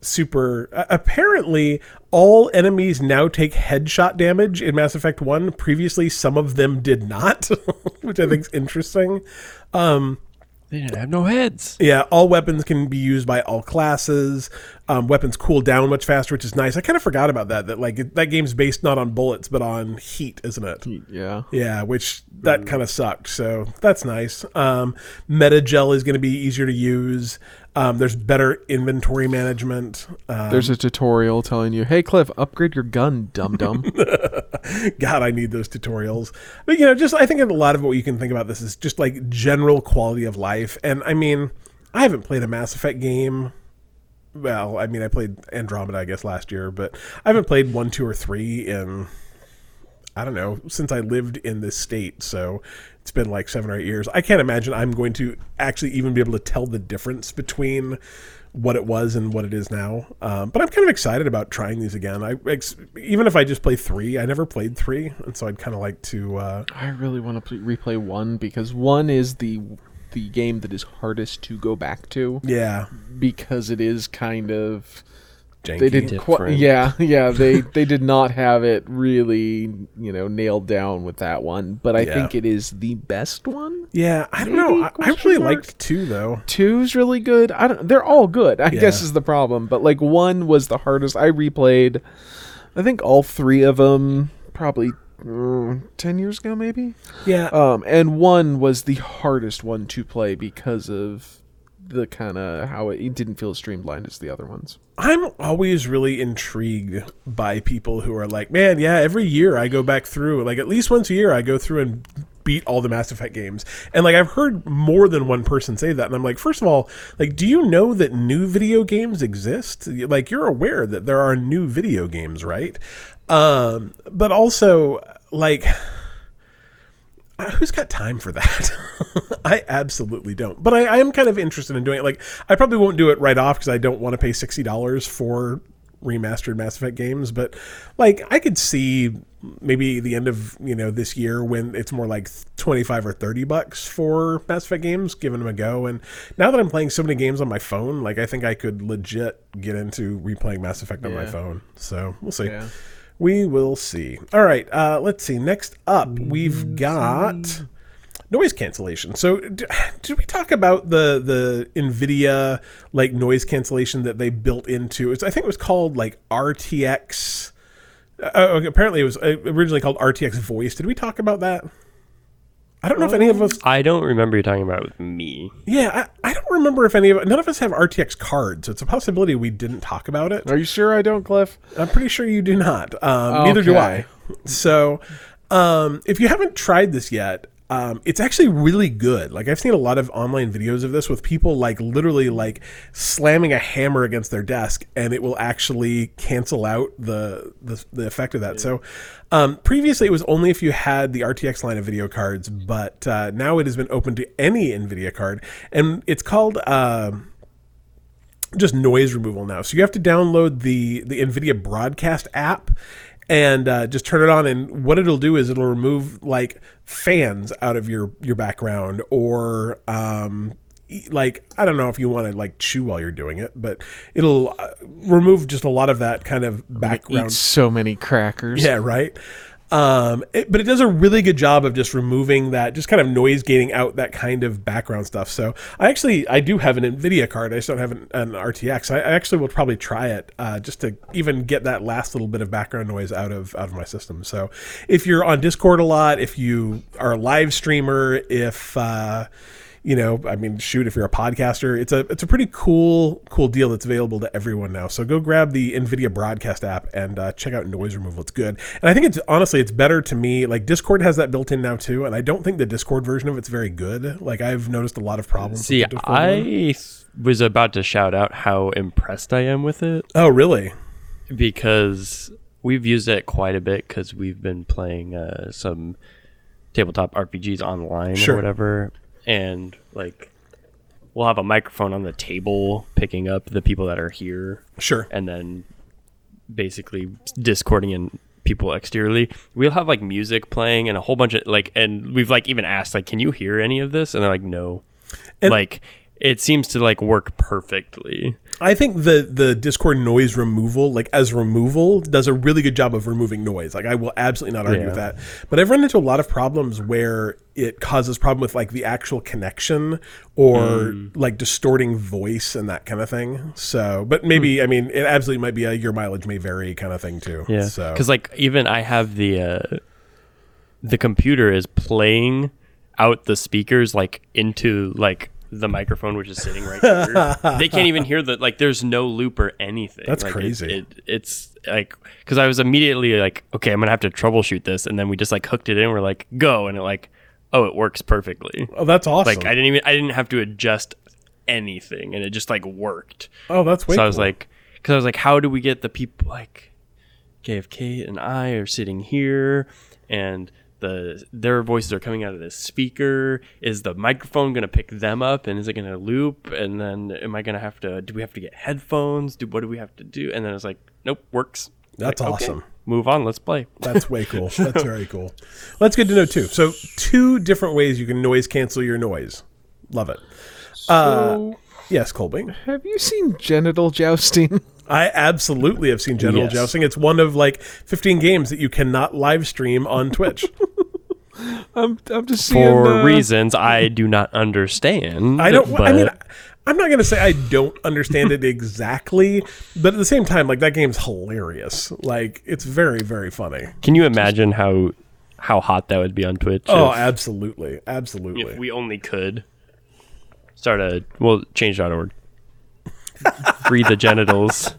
super. Uh, apparently, all enemies now take headshot damage in Mass Effect One. Previously, some of them did not, <laughs> which I think is interesting.
They didn't have no heads.
Yeah, all weapons can be used by all classes. Um, weapons cool down much faster, which is nice. I kind of forgot about that. That like it, that game's based not on bullets but on heat, isn't it?
Yeah.
Yeah, which that kind of sucked. So that's nice. Um, Medi-gel is going to be easier to use. Um, there's better inventory management. Um,
There's a tutorial telling you, "Hey Cliff, upgrade your gun, dum dum." <laughs>
God, I need those tutorials. But you know, just I think a lot of what you can think about this is just like general quality of life. And I mean, I haven't played a Mass Effect game. Well, I mean, I played Andromeda, I guess, last year, but I haven't played one, two, or three in I don't know since I lived in this state. So it's been like seven or eight years. I can't imagine I'm going to actually even be able to tell the difference between what it was and what it is now. Um, but I'm kind of excited about trying these again. I ex- even if I just play three, I never played three, and so I'd kind of like to. Uh,
I really want to replay one because one is the the game that is hardest to go back to
yeah,
because it is kind of
janky.
they didn't quite yeah yeah they they did not have it really you know nailed down with that one but i
Yeah.
think it is the best one
Yeah, I don't know. I, I really
mark?
liked two though.
two's really good i don't they're all good i guess is the problem but like one was the hardest i replayed i think all three of them probably mm, 10 years ago maybe
Yeah,
um and one was the hardest one to play because of the kind of how it, it didn't feel as streamlined as the other ones
I'm always really intrigued by people who are like, man, yeah, every year I go back through, like at least once a year, I go through and beat all the Mass Effect games. And like I've heard more than one person say that, and I'm like, first of all, like, do you know that new video games exist? Like, you're aware that there are new video games, right? Um, but also, like. <sighs> Who's got time for that? <laughs> I absolutely don't. But I, I am kind of interested in doing it. Like, I probably won't do it right off because I don't want to pay sixty dollars for remastered Mass Effect games. But like, I could see maybe the end of you know this year when it's more like twenty five or thirty bucks for Mass Effect games, giving them a go. And now that I'm playing so many games on my phone, like I think I could legit get into replaying Mass Effect on my phone. So we'll see.
Yeah.
We will see. All right, uh, let's see. Next up, we've got noise cancellation. So, did we talk about the the Nvidia like noise cancellation that they built into? It's, I think it was called like RTX. Uh, okay, apparently, it was uh, originally called RTX Voice. Did we talk about that? I don't know if any of us.
I don't remember you talking about it with me.
Yeah, I, I don't remember if any of none of us have RTX cards. It's a possibility we didn't talk about it.
are you sure i don't cliff
I'm pretty sure you do not. Um, Neither do I. So, um, if you haven't tried this yet, um, it's actually really good. Like I've seen a lot of online videos of this with people like literally like slamming a hammer against their desk, and it will actually cancel out the the, the effect of that. So um, previously, it was only if you had the RTX line of video cards, but uh, now it has been open to any NVIDIA card, and it's called. um just noise removal now. So you have to download the the NVIDIA Broadcast app and uh, just turn it on. And what it'll do is it'll remove like fans out of your your background or um, like I don't know if you want to like chew while you're doing it, but it'll uh, remove just a lot of that kind of background
so many crackers.
yeah, right. Um, it, but it does a really good job of just removing that, just kind of noise gating out that kind of background stuff. So I actually I do have an Nvidia card. I just don't have an, an RTX. I, I actually will probably try it uh, just to even get that last little bit of background noise out of out of my system. So if you're on Discord a lot, if you are a live streamer, if uh, you know, I mean, shoot, if you're a podcaster, it's a it's a pretty cool cool deal that's available to everyone now. So go grab the Nvidia Broadcast app and uh, check out noise removal. It's good, and I think it's honestly it's better to me. Like Discord has that built in now too, and I don't think the Discord version of it's very good. Like I've noticed a lot of problems.
See,
with the Discord one.
I th- was about to shout out how impressed I am with it
oh really?
because we've used it quite a bit because we've been playing uh, some tabletop RPGs online
Sure.
or whatever, and like we'll have a microphone on the table picking up the people that are here,
Sure.
and then basically discording in people exteriorly. We'll have like music playing and a whole bunch of like and we've like even asked like can you hear any of this? And they're like no.
And-
like it seems to like work perfectly
I think the the Discord noise removal, like as removal, does a really good job of removing noise. Like I will absolutely not argue
Yeah.
with that. But I've run into a lot of problems where it causes problem with like the actual connection or
Mm.
like distorting voice and that kind of thing. So, but maybe I mean it absolutely might be a your mileage may vary kind of thing too.
Yeah
So
because like even i have the uh the computer is playing out the speakers like into like the microphone which is sitting right here. <laughs> They can't even hear the like there's no loop or anything.
That's
Like,
crazy.
it, it's like because i was immediately like okay i'm gonna have to troubleshoot this. And then we just like hooked it in. We're like go. And it like oh it works perfectly.
Oh, that's awesome.
like i didn't even i didn't have to adjust anything. And it just like worked.
Oh, that's way
so I was like, because I was like, how do we get the people like KFK and I are sitting here, and the their voices are coming out of this speaker. Is the microphone gonna pick them up, and is it gonna loop? And then am I gonna have to? Do we have to get headphones? Do what do we have to do? And then it's like, nope, works.
That's
Like, okay,
awesome.
Move on. Let's play.
That's way cool. <laughs> That's very cool. let's get to know two So, two different ways you can noise cancel your noise. Love it.
Uh, so,
Yes, Colby.
have you seen genital jousting? <laughs>
I absolutely have seen genital
Yes.
jousting. It's one of like 15 games that you cannot live stream on Twitch. <laughs>
I'm, I'm just seeing.
For
uh,
reasons I do not understand.
I don't.
But
I mean, I'm not going to say I don't understand it exactly, but at the same time, like that game's hilarious. Like it's very, very funny.
can you imagine how how hot that would be on Twitch?
Oh,
if-
absolutely, absolutely.
if we only could start a well change.org free the genitals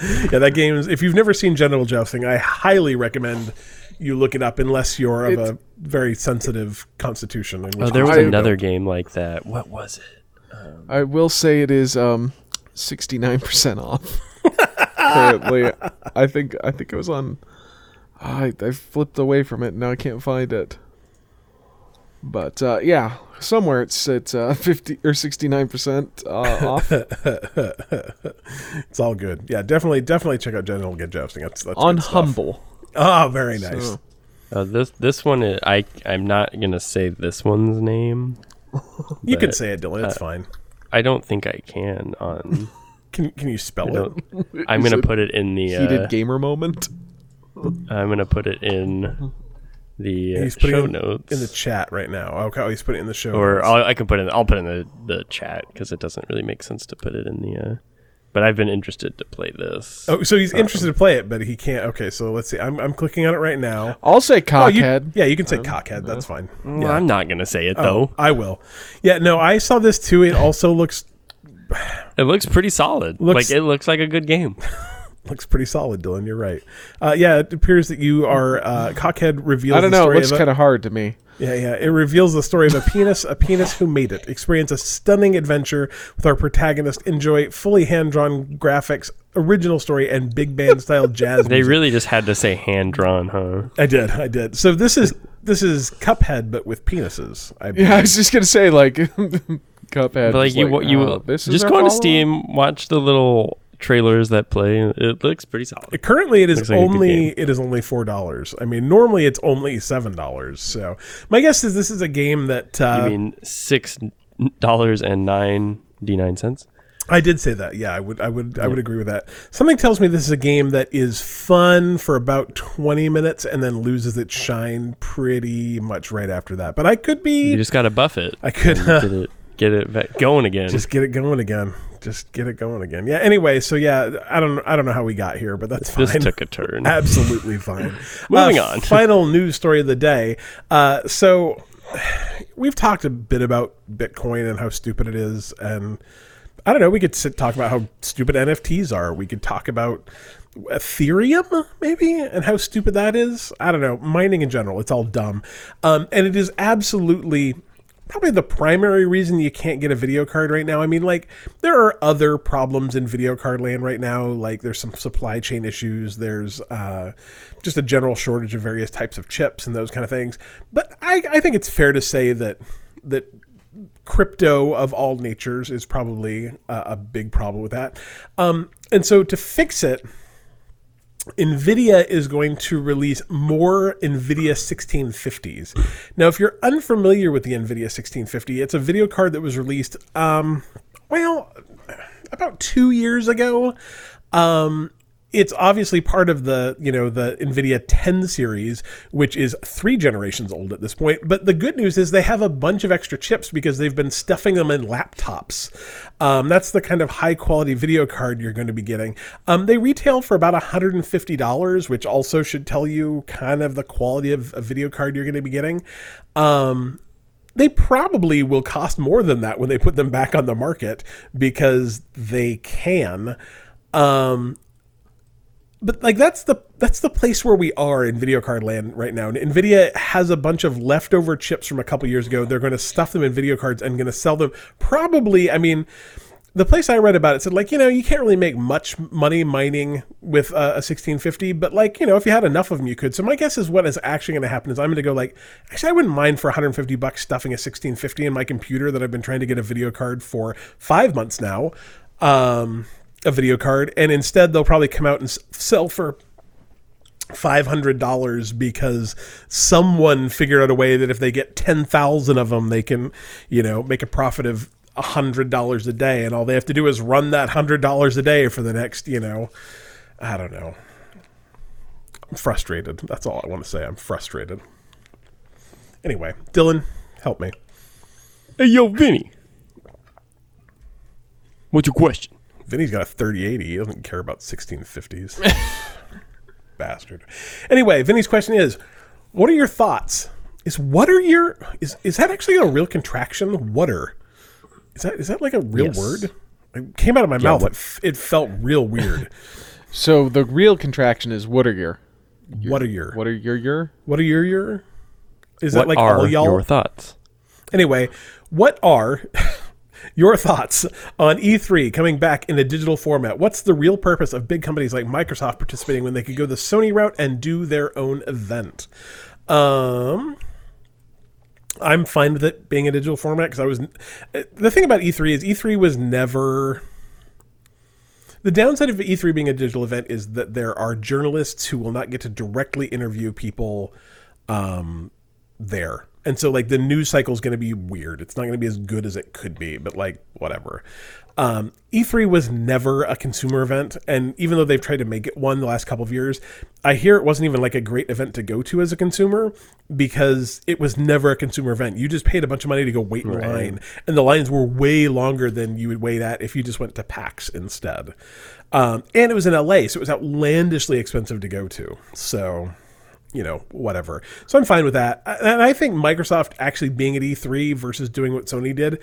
yeah, that game's. If you've never seen genital jousting, I highly recommend you look it up, unless you're of a very sensitive constitution.
oh there was
case
another
don't.
game like that what was it
I will say it is um 69% off. Currently, I think I think it was on. I I flipped away from it. and Now I can't find it. But uh, yeah, somewhere it's it's uh, <laughs> 50 or 69% uh, off <laughs>
It's all good. Yeah, definitely, definitely check out genital get jousting. That's, that's
on. Humble.
Oh, very nice.
So-
uh, this this one is, I I'm not gonna say this one's name <laughs>
you can say it, Dylan. It's
uh,
fine.
I don't think I can on
Can Can you spell it?
I'm
Is
gonna
it
put it in the
heated
uh,
gamer moment.
I'm gonna put it in the uh,
He's putting
show
it
notes
in the chat right now. Okay, oh, he's putting it in the show.
or
notes.
I'll, I can put it in, I'll put it in the the chat because it doesn't really make sense to put it in the uh but I've been interested to play this
oh, so he's interested to play it, but he can't. Okay, so let's see. I'm, I'm clicking on it right now.
I'll say
Oh, you-
cockhead.
yeah, you can say cockhead. That's fine.
Well,
Yeah.
I'm not gonna say it
Oh,
though.
I will. Yeah, no, I saw this too. It also looks <sighs>
It looks pretty solid.
Looks-
like it looks like a good game. <laughs>
Looks pretty solid, Dylan. You're right. Uh, yeah, it appears that you are uh, Cockhead reveals.
I don't
the
know. It
story
looks
of a-
kind of hard to me.
Yeah, yeah. It reveals the story of a penis, a penis who made it. Experience a stunning adventure with our protagonist. Enjoy fully hand drawn graphics, original story, and big band style <laughs> jazz.
They
music.
really just had to say hand drawn, huh?
I did, I did. So this is this is Cuphead, but with penises. I
Yeah, I was just gonna say like <laughs> Cuphead.
But like
was
you, you
oh, this
just go on to? Steam, watch the little trailers that play. It looks pretty solid.
Currently, it is
like
only it is only four dollars. I mean, normally it's only seven dollars. So my guess is this is a game that uh,
I mean, six dollars and ninety nine cents.
I did say that. Yeah, I would, I would, I would agree with that. Something tells me this is a game that is fun for about twenty minutes and then loses its shine pretty much right after that. But I could be You
just gotta buff it.
I could
Get <laughs> it, get it going again.
just get it going again. Just get it going again. Yeah. Anyway, so yeah, I don't, I don't know how we got here, but that's fine.
this took a turn. <laughs>
Absolutely fine. <laughs>
Moving
Uh,
on. <laughs>
final news story of the day. Uh, so we've talked a bit about Bitcoin and how stupid it is, and I don't know. We could sit talk about how stupid NFTs are. We could talk about Ethereum maybe and how stupid that is. I don't know. Mining in general, it's all dumb, um, and it is absolutely probably the primary reason you can't get a video card right now. I mean, like there are other problems in video card land right now. Like there's some supply chain issues. There's uh, just a general shortage of various types of chips and those kind of things. But I, I think it's fair to say that that crypto of all natures is probably a, a big problem with that. Um, and so to fix it, NVIDIA is going to release more NVIDIA 1650s. Now, if you're unfamiliar with the NVIDIA 1650, it's a video card that was released, um, well, about two years ago. Um, it's obviously part of the you know the nvidia 10 series which is three generations old at this point. But the good news is they have a bunch of extra chips because they've been stuffing them in laptops. Um, that's the kind of high quality video card you're going to be getting. Um, they retail for about $150 which also should tell you kind of the quality of a video card you're going to be getting. Um, they probably will cost more than that when they put them back on the market because they can. Um, but like that's the that's the place where we are in video card land right now. Nvidia has a bunch of leftover chips from a couple years ago. They're going to stuff them in video cards and going to sell them. Probably, I mean, the place I read about it said like you know you can't really make much money mining with a, a 1650, but like you know if you had enough of them you could. So my guess is what is actually going to happen is I'm going to go like actually I wouldn't mind for 150 bucks stuffing a 1650 in my computer that I've been trying to get a video card for five months now. Um, a video card, and instead they'll probably come out and sell for five hundred dollars because someone figured out a way that if they get ten thousand of them, they can, you know, make a profit of hundred dollars a day, and all they have to do is run that hundred dollars a day for the next, you know, I don't know. I'm frustrated. That's all I want to say. I'm frustrated. Anyway, Dylan, help me.
Hey, yo, Vinny. What's your question?
Vinny's got a 3080. He doesn't care about 1650s. <laughs> Bastard. Anyway, Vinny's question is what are your thoughts? Is what are your is is that actually a real contraction? Water. Is that is that like a real
Yes.
word? It came out of my mouth.
what-
It, f- it felt real weird. <laughs>
So the real contraction is what are your
what are your
what are your your
what are your your is
what
that like
are
all y'all?
your thoughts?
Anyway, what are <laughs> your thoughts on E3 coming back in a digital format? What's the real purpose of big companies like Microsoft participating when they could go the Sony route and do their own event? Um, I'm fine with it being a digital format because I was. The thing about E3 is E3 was never. The downside of E3 being a digital event is that there are journalists who will not get to directly interview people um, there. And so like the news cycle is going to be weird. It's not going to be as good as it could be, but like whatever. Um, E3 was never a consumer event, and even though they've tried to make it one the last couple of years, I hear it wasn't even like a great event to go to as a consumer because it was never a consumer event. You just paid a bunch of money to go wait in line, and the lines were way longer than you would wait at if you just went to PAX instead. Um, and it was in LA, so it was outlandishly expensive to go to. So you know, whatever. So I'm fine with that. And I think Microsoft actually being at E3 versus doing what Sony did,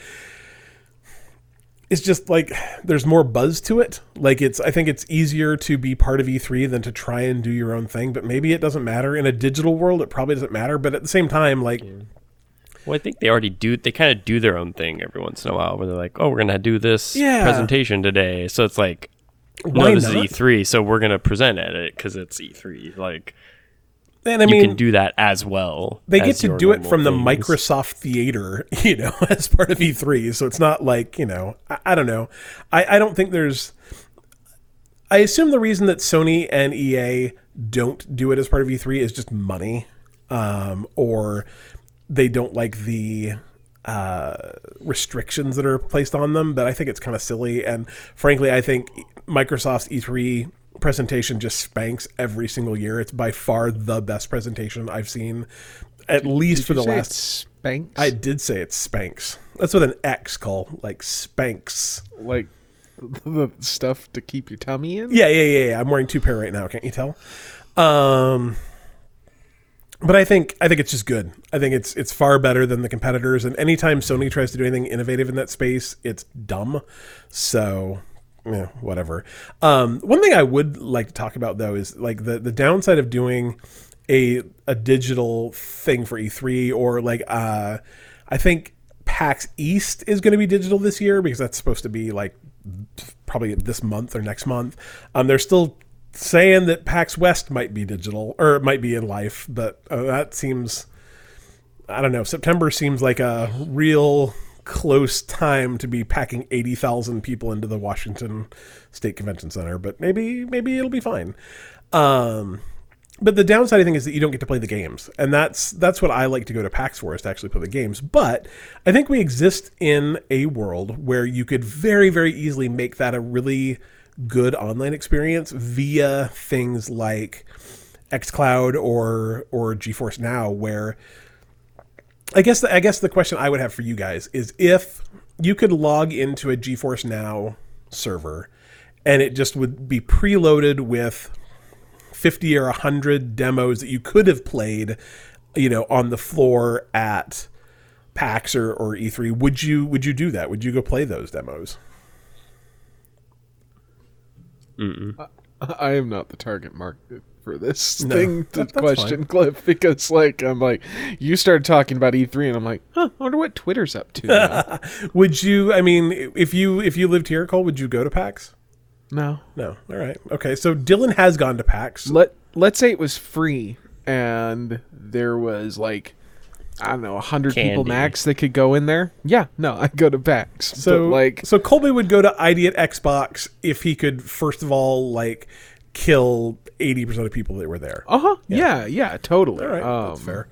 is just like there's more buzz to it. Like it's I think it's easier to be part of E3 than to try and do your own thing, but maybe it doesn't matter in a digital world it probably doesn't matter, but at the same time like
Well, I think they already do. They kind of do their own thing every once in a while, where they're like, "Oh, we're gonna do this
Yeah.
presentation today," so it's like,
Why
"No, this
not?
is E3, so we're gonna present at it because it's E3." Like,
and I
you
mean
can do that as well.
they get to do it from the. Microsoft Theater, <laughs> you know, <laughs> as part of E3. So it's not like, you know, I, I don't know. I, I don't think there's. I assume the reason that Sony and EA don't do it as part of E3 is just money, um, or they don't like the uh, restrictions that are placed on them. But I think it's kind of silly, and frankly, I think Microsoft's E3 presentation just spanks every single year. It's by far the best presentation I've seen, at least for
Did
the
say
last.
Spanx?
I did say it's Spanx. That's with an X call, like Spanx.
like <laughs> the stuff to keep your tummy in.
Yeah, yeah, yeah, yeah. I'm wearing two pair right now. Can't you tell? Um, but I think I think it's just good. I think it's it's far better than the competitors. And anytime Sony tries to do anything innovative in that space, it's dumb. So, whatever. Um, one thing I would like to talk about though is like the the downside of doing a a digital thing for E3 or like uh, I think PAX East is going to be digital this year because that's supposed to be like probably this month or next month. Um, they're still saying that PAX West might be digital or it might be in life, but uh, that seems I don't know. September seems like a real close time to be packing 80,000 people into the Washington State Convention Center, but maybe maybe it'll be fine. Um but the downside I think is that you don't get to play the games. And that's that's what I like to go to PAX for is to actually play the games. But I think we exist in a world where you could very very easily make that a really good online experience via things like xCloud or or GeForce Now where I guess the, I guess the question I would have for you guys is if you could log into a GeForce Now server and it just would be preloaded with 50 or 100 demos that you could have played, you know, on the floor at PAX or, or E3, would you would you do that? Would you go play those demos?
I am not the target market for this <laughs>
No,
thing <laughs> to
that- that's
question, Cliff, because like I'm like you started talking about E3 and I'm like, huh, I wonder what Twitter's up to. <laughs>
Would you I mean, if you if you lived here, Cole, would you go to PAX?
no,
No. All right. Okay. So Dylan has gone to PAX.
let let's say it was free and there was like I don't know, a hundred people max that could go in there. Yeah, no, I'd go to PAX.
So
like
so Colby would go to ID at Xbox if he could first of all like kill 80% of people that were there.
Uh huh. Yeah. yeah, totally.
All right.
Um,
that's fair.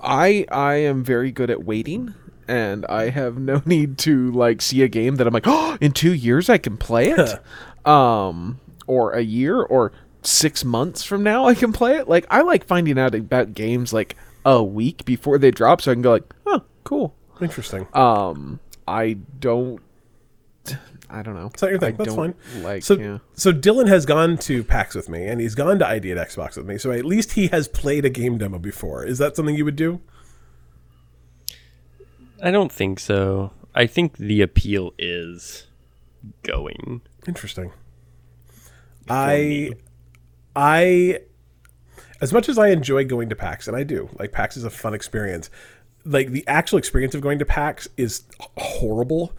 I I am very good at waiting, and I have no <laughs> need to like see a game that I'm like, oh, in two years I can play it, um, or a year or six months from now I can play it. Like I like finding out about games like a week before they drop, so I can go like, oh, cool.
Interesting.
Um, I don't. I don't know.
It's not your thing.
I
That's
don't
fine.
Like,
so,
yeah.
so Dylan has gone to PAX with me, and he's gone to ID at Xbox with me. So at least he has played a game demo before. Is that something you would do?
I don't think so. I think the appeal is going.
Interesting. I, I, as much as I enjoy going to PAX, and I do, like PAX is a fun experience. Like the actual experience of going to PAX is horrible.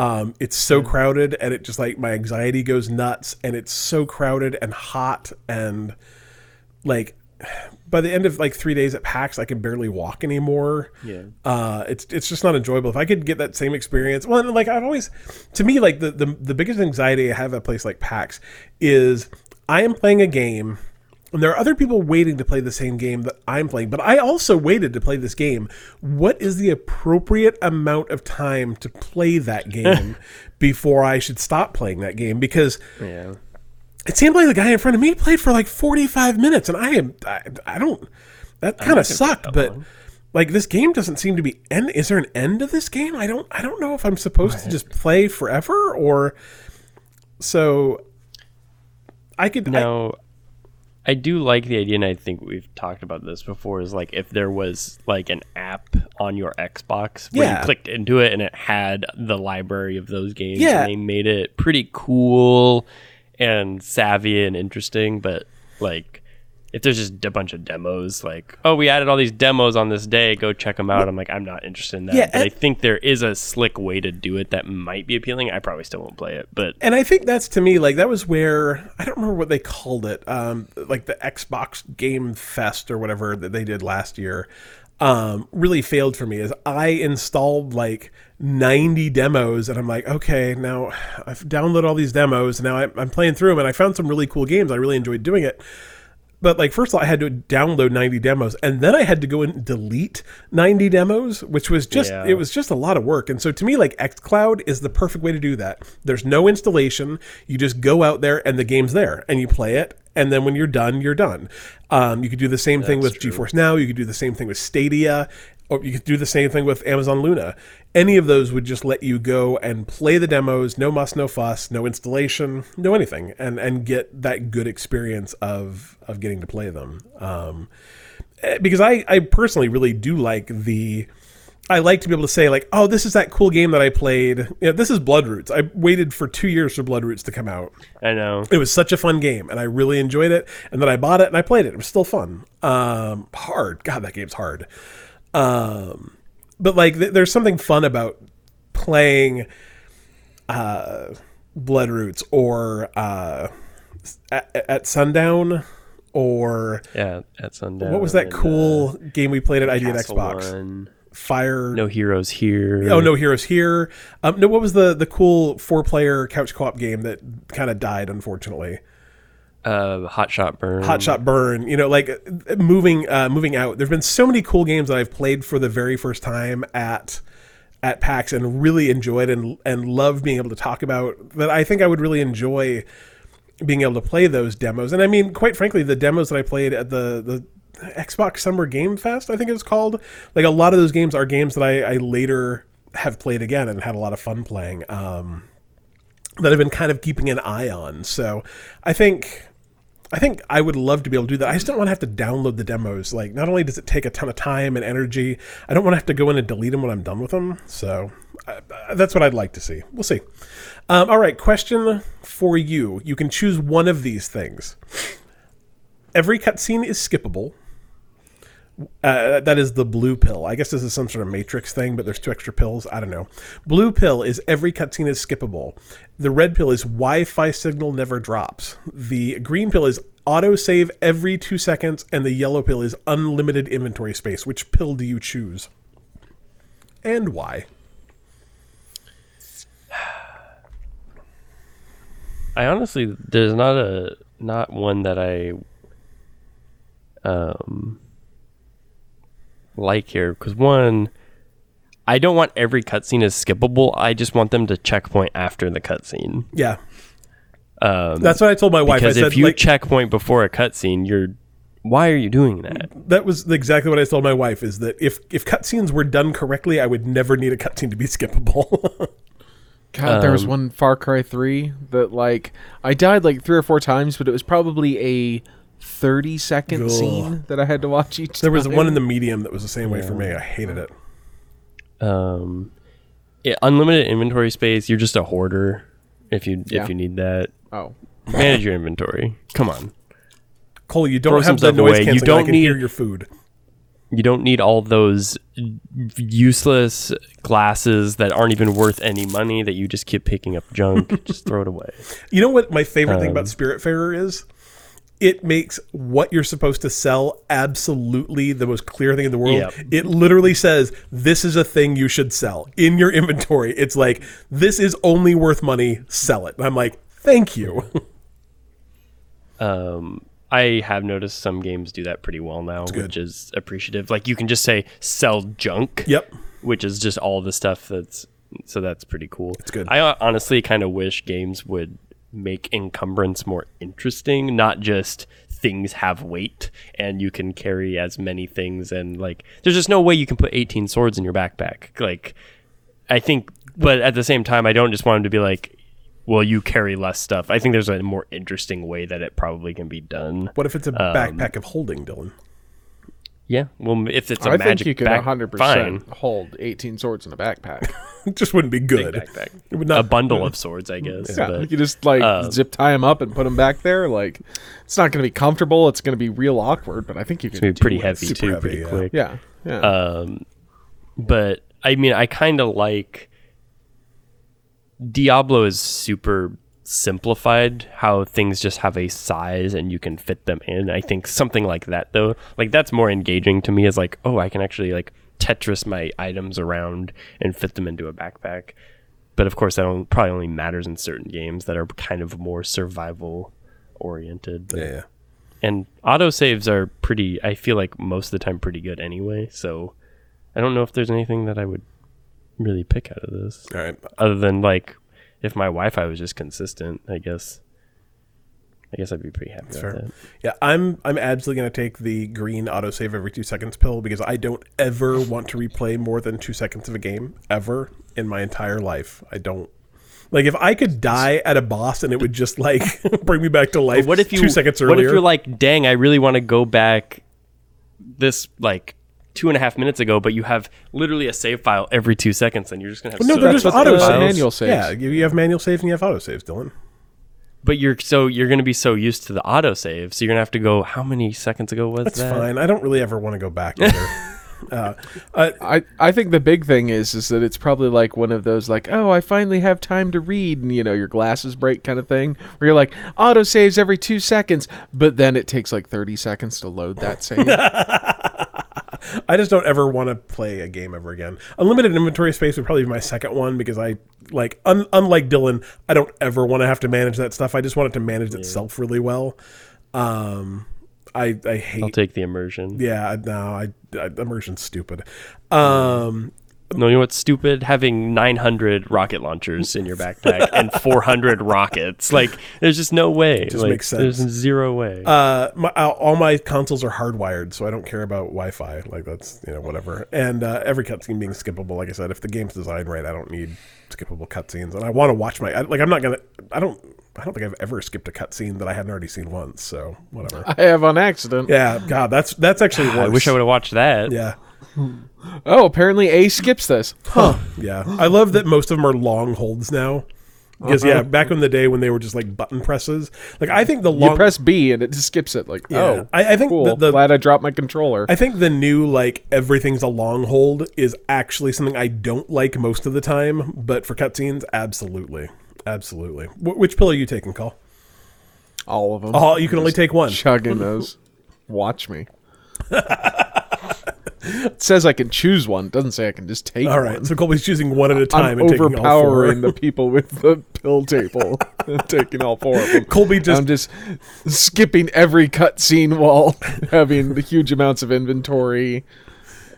Um, it's so crowded, and it just like my anxiety goes nuts, and it's so crowded and hot, and like by the end of like three days at PAX, I can barely walk anymore.
Yeah.
Uh, it's it's just not enjoyable. If I could get that same experience, well, and, like I've always, to me, like the, the the biggest anxiety I have at a place like PAX is I am playing a game, and there are other people waiting to play the same game that I'm playing, but I also waited to play this game. What is the appropriate amount of time to play that <laughs> game before I should stop playing that game? Because
Yeah.
it seemed like the guy in front of me played for like 45 minutes and i am i, I don't that kind of sucked but like this game doesn't seem to be end is there an end to this game i don't i don't know if i'm supposed to just play forever or so i could I,
Now, I do like the idea, and I think we've talked about this before. Is like if there was like an app on your Xbox where
Yeah.
you clicked into it and it had the library of those games,
Yeah.
and they made it pretty cool and savvy and interesting. But like, if there's just a bunch of demos, like oh, we added all these demos on this day, go check them out. I'm like, I'm not interested in that.
Yeah,
but I think there is a slick way to do it that might be appealing. I probably still won't play it, but
and I think that's to me like that was where I don't remember what they called it, um, like the Xbox Game Fest or whatever that they did last year. Um, really failed for me is I installed like 90 demos and I'm like, okay, now I've downloaded all these demos. Now I, I'm playing through them and I found some really cool games. I really enjoyed doing it. But like first of all, I had to download 90 demos, and then I had to go and delete 90 demos, which was just
Yeah.
it was just a lot of work. And so to me, like XCloud is the perfect way to do that. There's no installation. You just go out there and the game's there, and you play it. And then when you're done, you're done. Um, you could do the same thing with GeForce Now. You could do the same thing with Stadia, or you could do the same thing with Amazon Luna. Any of those would just let you go and play the demos, no muss, no fuss, no installation, no anything, and and get that good experience of of getting to play them. Um, eh, because I I personally really do like the. I like to be able to say like, oh, this is that cool game that I played. You know, this is Bloodroots. I waited for two years for Bloodroots to come out.
I know.
It was such a fun game, and I really enjoyed it. And then I bought it and I played it. It was still fun. Um, hard, God, that game's hard. Um, but like, th- there's something fun about playing uh, Bloodroots or uh, at, at sundown or
Yeah, at sundown.
what was that
and,
cool game we played at
uh,
ID
Castle
Xbox?
One.
Fire.
No heroes here.
Oh, no heroes here. Um, no, what was the the cool four player couch co op game that kind of died unfortunately?
Uh, Hot Shot Burn.
Hot Shot Burn, you know, like moving uh, moving out. There's been so many cool games that I've played for the very first time at at PAX and really enjoyed and and love being able to talk about that. I think I would really enjoy being able to play those demos. And I mean, quite frankly, the demos that I played at the the Xbox Summer Game Fest, I think it was called. Like a lot of those games are games that I, I later have played again and had a lot of fun playing. Um, that I've been kind of keeping an eye on. So I think I think I would love to be able to do that. I just don't want to have to download the demos. Like, not only does it take a ton of time and energy, I don't want to have to go in and delete them when I'm done with them. So uh, that's what I'd like to see. We'll see. Um, all right, question for you. You can choose one of these things. Every cutscene is skippable. Uh, that is the blue pill. I guess this is some sort of matrix thing, but there's two extra pills. I don't know. Blue pill is every cutscene is skippable. The red pill is Wi-Fi signal never drops. The green pill is auto save every two seconds, and the yellow pill is unlimited inventory space. Which pill do you choose, and why?
I honestly, there's not a not one that I um like here because one, I don't want every cutscene as skippable. I just want them to checkpoint after the cutscene.
Yeah,
Um,
that's what I told my wife. I
because
said
if you
like,
checkpoint before a cutscene, you're why are you doing that?
that was exactly what I told my wife. Is that if if cutscenes were done correctly, I would never need a cutscene to be <laughs> skippable.
God, there was
Um,
one Far Cry 3 that like I died like three or four times, but it was probably a 30 second
Ugh.
scene that I had to watch each
there was
time.
one in the medium that was the same way for me. I hated it.
Um, yeah, unlimited inventory space. You're just a hoarder if you
Yeah.
if you need that.
Oh.
Manage your inventory. Come on.
Cole, you don't
some
have the noise
away. You
canceling. I
don't
can
need-
hear your food.
You don't need all those useless glasses that aren't even worth any money that you just keep picking up junk. <laughs> just throw it away.
You know what my favorite thing
Um,
about Spiritfarer is? It makes what you're supposed to sell absolutely the most clear thing in the world.
Yep.
It literally says this is a thing you should sell in your inventory. It's like this is only worth money. Sell it. And I'm like, thank you.
Um, I have noticed some games do that pretty well now, which is appreciative. Like you can just say sell junk.
yep.
which is just all the stuff that's so that's pretty cool. It's
good.
I uh, honestly kind of wish games would make encumbrance more interesting, not just things have weight and you can carry as many things and like there's just no way you can put 18 swords in your backpack. Like I think but at the same time I don't just want them to be like well you carry less stuff? I think there's a more interesting way that it probably can be done.
What if it's a um, backpack of holding, Dylan?
Yeah, well, if it's a
I
magic
think you could
back,
100%
fine.
hold 18 swords in a backpack.
It <laughs> just wouldn't be good.
backpack.
It would not, a
bundle <laughs> of swords, I guess.
yeah,
but
you just like
uh,
zip tie them up and put them back there. Like, it's not going to be comfortable. It's going to be real awkward, but I think you
it's
can
gonna be pretty
do it.
heavy too,
heavy,
pretty
yeah.
quick.
Yeah, yeah.
Um, but I mean, I kind of like Diablo is super simplified how things just have a size and you can fit them in. I think something like that though, like that's more engaging to me is like, oh, I can actually like Tetris my items around and fit them into a backpack. But of course, that only, probably only matters in certain games that are kind of more survival oriented. But-
yeah, yeah.
and autosaves are pretty i feel like most of the time pretty good anyway so i don't know if there's anything that i would really pick out of this
All right.
other than like if my wi-fi was just consistent i guess i guess i'd be pretty happy with
fair.
that
Yeah, I'm I'm absolutely going to take the green autosave every two seconds pill because I don't ever want to replay more than two seconds of a game ever in my entire life. I don't. Like if I could die at a boss and it would just like <laughs> bring me back to life.
what if you
two seconds
what
earlier?
if you're like dang i really want to go back this like two and a half minutes ago but you have literally a save file every two seconds and you're just gonna have
no,
so
they're just auto saves.
manual saves.
Yeah, you, you have manual saves and you have auto saves, Dylan.
but you're so you're gonna be so used to the autosave so you're gonna have to go how many seconds ago was
That's
that That's
fine. I don't really ever want to go back either. <laughs> uh, uh,
I, I think the big thing is is that it's probably like one of those like oh I finally have time to read and you know your glasses break kind of thing where you're like auto saves every two seconds but then it takes like 30 seconds to load that save <laughs>
I just don't ever want to play a game ever again. Unlimited inventory space would probably be my second one because I like un, unlike Dylan, I don't ever want to have to manage that stuff. I just want it to manage itself really well. Um, I I hate.
i'll take the immersion
yeah, no, I, I immersion's stupid. Um,
No, you know what's stupid? Having 900 rocket launchers in your backpack and <laughs> 400 rockets. Like, there's just no way.
Just
like,
makes
There's zero way.
uh, my, uh, all my consoles are hardwired, so I don't care about Wi-Fi. Like that's you know whatever. And uh, every cutscene being skippable. Like I said, if the game's designed right, I don't need skippable cutscenes. And I want to watch my I, like. I'm not gonna. I don't. I don't think I've ever skipped a cutscene that I hadn't already seen once. So whatever.
I have on accident
Yeah, God, that's that's actually worse.
I wish I would have watched that.
Yeah, <laughs>
oh apparently A skips this huh
yeah. I love that most of them are long holds now. Because
Uh-huh.
yeah, back in the day when they were just like button presses, like I think the
you
long.
press B and it just skips it like
Yeah.
oh
I, I think
cool
the, the
glad I dropped my controller
I think the new like everything's a long hold is actually something I don't like most of the time, but for cutscenes, absolutely, absolutely. Wh- which pill are you taking, Call?
all of them
Oh, you can only take one.
chugging those. Watch me. <laughs> it says I can choose one. It doesn't say I can just take
All right,
one.
so Colby's choosing one at a time
I'm
and taking all
overpowering
four.
the <laughs> people with the pill table and taking all four of them.
Colby just
I'm just skipping every cutscene while <laughs> having the huge amounts of inventory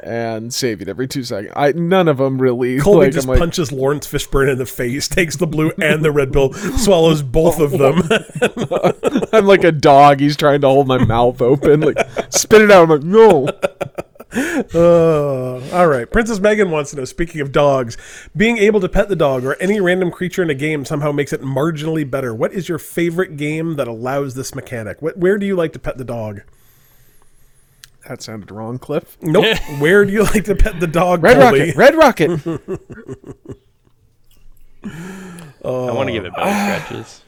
and saving every two seconds. I none of them really.
Colby
like,
just
like,
punches Lawrence Fishburne in the face, takes the blue and the red pill, swallows both of them. <laughs>
I'm like a dog. He's trying to hold my mouth open. Like spit it out. I'm like no. <laughs>
Uh, all right. Princess Megan wants to know speaking of dogs, being able to pet the dog or any random creature in a game somehow makes it marginally better. What is your favorite game that allows this mechanic? What, where do you like to pet the dog?
That sounded wrong, Cliff.
Nope. <laughs> where do you like to pet the dog?
Red
Colby?
Rocket. Red Rocket. <laughs>
I want to give it belly scratches.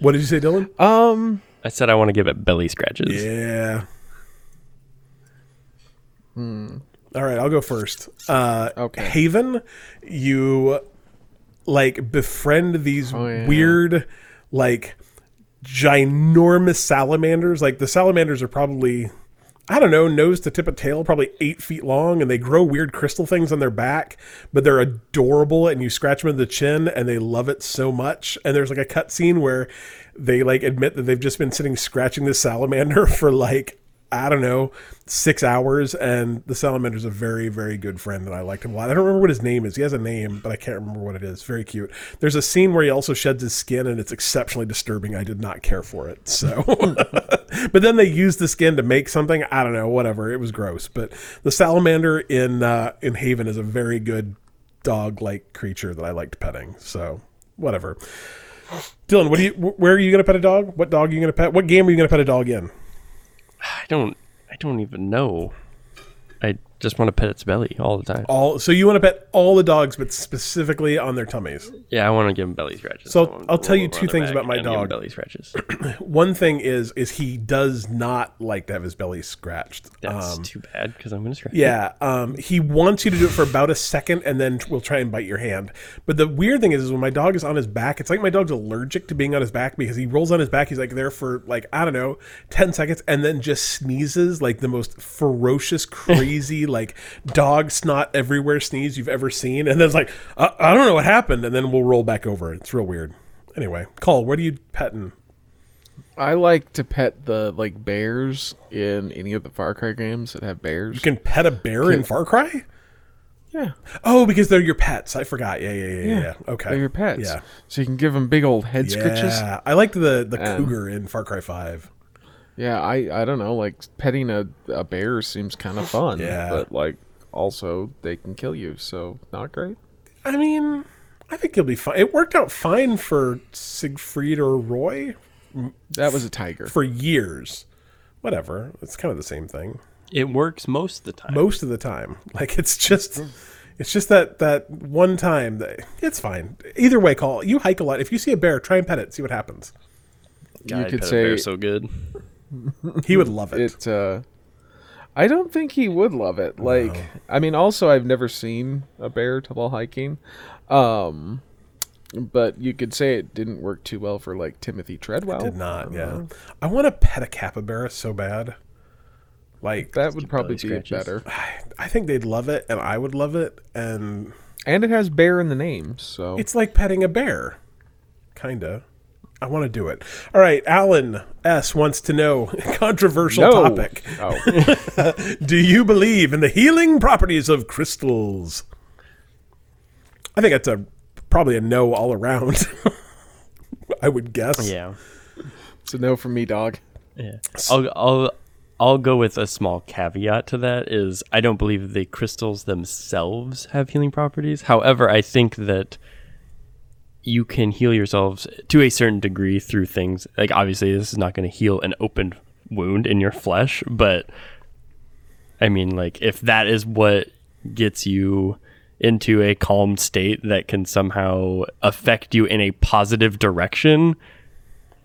What did you say, Dylan?
um.
I said I want to give it belly scratches.
Yeah. All right, I'll go first. Uh,
Okay.
Haven, you like befriend these
Oh, yeah.
weird, like ginormous salamanders. Like the salamanders are probably, I don't know, nose to tip of tail, probably eight feet long, and they grow weird crystal things on their back, but they're adorable. And you scratch them in the chin, and they love it so much. And there's like a cut scene where they like admit that they've just been sitting scratching this salamander <laughs> for like I don't know, six hours, and the salamander's a very, very good friend, and I liked him a lot. I don't remember what his name is. He has a name, but I can't remember what it is. Very cute. There's a scene where he also sheds his skin, and it's exceptionally disturbing. I did not care for it. So, <laughs> <laughs> but then they used the skin to make something. I don't know, whatever. It was gross. But the salamander in uh, in Haven is a very good dog-like creature that I liked petting. So, whatever. Dylan, what do you? Where are you gonna pet a dog? What dog are you gonna pet? What game are you gonna pet a dog in?
I don't. I don't even know. Just want to pet its belly all the time.
All so you want to pet all the dogs, but specifically on their tummies.
Yeah, I want to give them belly scratches.
So I'll tell you two things about my
and give him
dog.
Belly scratches. <clears throat>
One thing is is he does not like to have his belly scratched.
That's
Um,
too bad because I'm gonna scratch. it.
Yeah, um, he wants you to do it for about a second, and then will try and bite your hand. But the weird thing is, is when my dog is on his back, it's like my dog's allergic to being on his back because he rolls on his back. He's like there for like I don't know, ten seconds, and then just sneezes like the most ferocious, <laughs> crazy, like dog snot everywhere sneeze you've ever seen. And then it's like I, I don't know what happened, and then we'll roll back over. It's real weird. Anyway, Cole, what are you petting?
I like to pet the like bears in any of the Far Cry games that have bears.
You can pet a bear in Far Cry.
yeah,
Oh, because they're your pets. I forgot. Yeah, yeah, yeah, yeah. yeah. Okay,
they're your pets.
Yeah.
So you can give them big old head.
Yeah, I liked the the cougar in Far Cry Five.
Yeah, I I don't know, like petting a, a bear seems kind of <laughs> fun.
Yeah.
But like also they can kill you, so not great.
I mean, I think you'll be fine. It worked out fine for Siegfried or Roy
That was a tiger.
for years. Whatever, it's kind of the same thing
It works most of the time.
most of the time. <laughs> Like it's just. It's just that that one time that it's fine. Either way, call you hike a lot. If you see a bear, try and pet it. See what happens.
God,
you
I
could
pet a bear
say
so good.
He would love it.
it uh I don't think he would love it. Like I mean also I've never seen a bear while hiking. Um but you could say it didn't work too well for like Timothy Treadwell.
Did not. Yeah, I want to pet a capybara so bad. Like
That would probably be
scratches.
better. <sighs>
I think they'd love it, and I would love it, and
And it has bear in the name, so
it's like petting a bear, kinda. I want to do it. All right, Alan S wants to know <laughs> controversial
no.
topic.
Oh. <laughs>
Do you believe in the healing properties of crystals? I think that's a probably a no all around. <laughs> I would guess.
Yeah.
it's a no from me, dog.
Yeah. I'll I'll I'll go with a small caveat to that is I don't believe the crystals themselves have healing properties. However, I think that you can heal yourselves to a certain degree through things like obviously this is not going to heal an open wound in your flesh, but I mean like if that is what gets you into a calm state that can somehow affect you in a positive direction,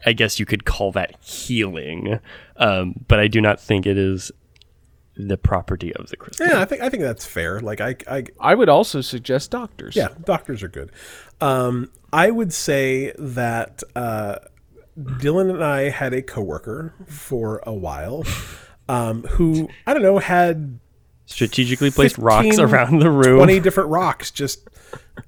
I guess you could call that healing, um, but I do not think it is the property of the crystal.
Yeah, I think I think that's fair. Like I, I
I would also suggest doctors.
Yeah, doctors are good. Um, I would say that uh, Dylan and I had a coworker for a while um, who I don't know had
Strategically placed rocks around the room.
twenty different rocks just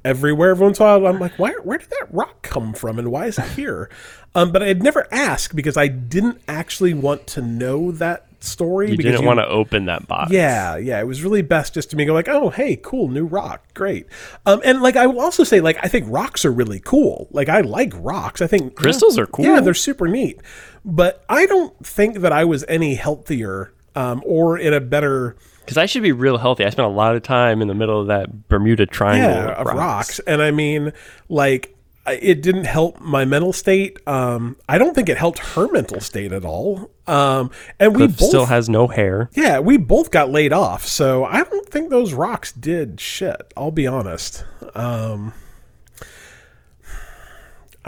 everywhere. Every once in a while, I'm like, why, where did that rock come from, and why is it here? Um, but I'd never asked because I didn't actually want to know that story.
you
because
didn't want to open that box.
yeah, yeah. It was really best just to me go like, oh, hey, cool, new rock, great. Um, and like I will also say, like I think rocks are really cool. Like I like rocks. I think
Crystals are cool.
Yeah, they're super neat. But I don't think that I was any healthier um, or in a better
Because I should be real healthy. I spent a lot of time in the middle of that Bermuda Triangle
yeah
of
of rocks. And I mean, like it didn't help my mental state. Um, I don't think it helped her mental state at all. Um, and we both
still has no hair.
Yeah, we both got laid off, so I don't think those rocks did shit. I'll be honest. Um,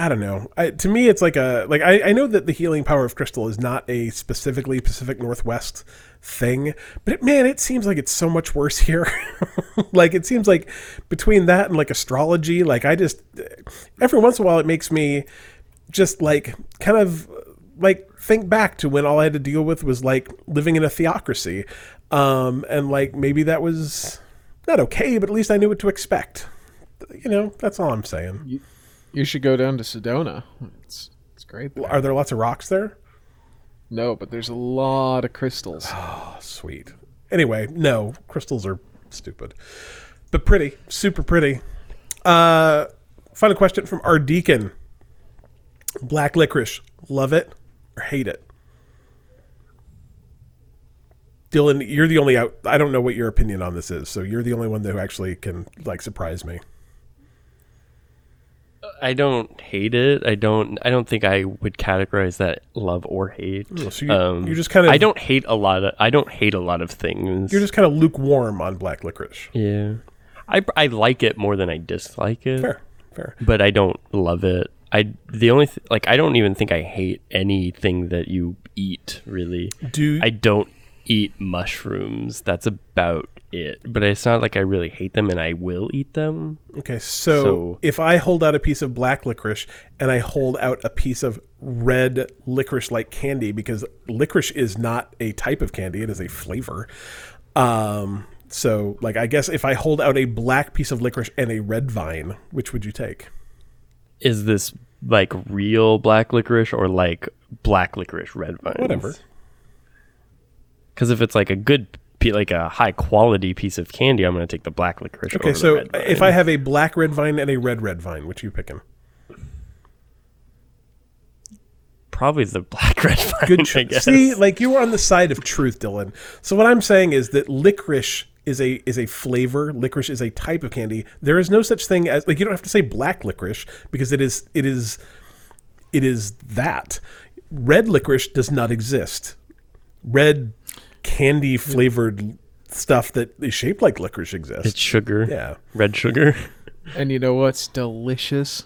I don't know. I, to me, it's like a like I, I know that the healing power of crystal is not a specifically Pacific Northwest thing, but it, man, it seems like it's so much worse <laughs> here. like it seems like between that and like astrology, like I just every once in a while it makes me just like kind of like think back to when all I had to deal with was like living in a theocracy. Um, and like maybe that was not okay, but at least I knew what to expect. You know, that's all I'm saying.
You should go down to Sedona. It's it's great. There.
Are there lots of rocks there?
No, but there's a lot of crystals.
Oh, sweet. Anyway, no, crystals are stupid, but pretty, super pretty. Uh, final question from our deacon. Black licorice, love it or hate it? Dylan, you're the only out. I don't know what your opinion on this is, so you're the only one who actually can like surprise me.
I don't hate it. I don't. I don't think I would categorize that love or hate.
Hmm, so you- um, you're just kind of-
I don't hate a lot of. I don't hate a lot of things.
You're just kind of lukewarm on black licorice.
yeah. I I like it more than I dislike it.
Fair, fair.
but I don't love it. I the only th- like I don't even think I hate anything that you eat really.
Do
I don't eat mushrooms. That's about it. But it's not like I really hate them and I will eat them.
Okay, so,
So-
if I hold out a piece of black licorice and I hold out a piece of red licorice like candy, because licorice is not a type of candy, it is a flavor. Um, so, like, I guess if I hold out a black piece of licorice and a red vine, which would you take?
Is this like real black licorice or like black licorice red vines?
Whatever.
Because if it's like a good, pe- like a high quality piece of candy, I'm going to take the black licorice.
Okay, so
the red vine.
if I have a black red vine and a red red vine, which are you picking?
probably the black <laughs> red vine.
Good
I guess.
See, like you were on the side of truth, Dylan. So what I'm saying is that licorice is a is a flavor. Licorice is a type of candy. There is no such thing as like you don't have to say black licorice because it is it is it is that. Red licorice does not exist. Red candy flavored stuff that is shaped like licorice exists.
it's sugar.
yeah.
Red sugar. <laughs>
And you know what's delicious?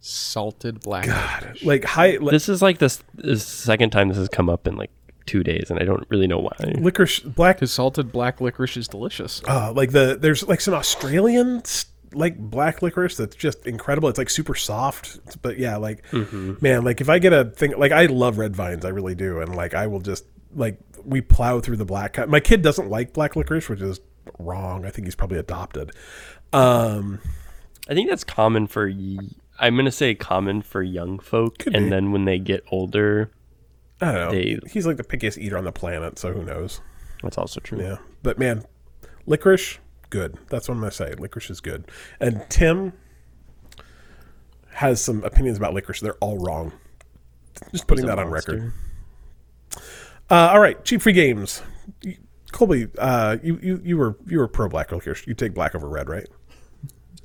Salted black. licorice.
Like high li-
This is like this, this second time this has come up in like two days, and I don't really know why.
licorice black
Because salted black licorice is delicious.
uh, like the there's like some Australian s- like black licorice that's just incredible. It's like super soft, but yeah, like man, like if I get a thing like I love red vines, I really do, and like I will just like we plow through the black. My kid doesn't like black licorice, which is wrong. I think he's probably adopted. Um,
I think that's common for. I'm gonna say common for young folk, and
be.
then when they get older,
I don't know.
They-
he's like the pickiest eater on the planet, so who knows?
that's also true.
Yeah, but man, licorice, good. That's what I'm gonna say. Licorice is good. And Tim has some opinions about licorice. They're all wrong. Just putting that on
monster.
record. Uh, all right, cheap free games. Colby, uh, you, you you were you were pro black licorice. You take black over red, right?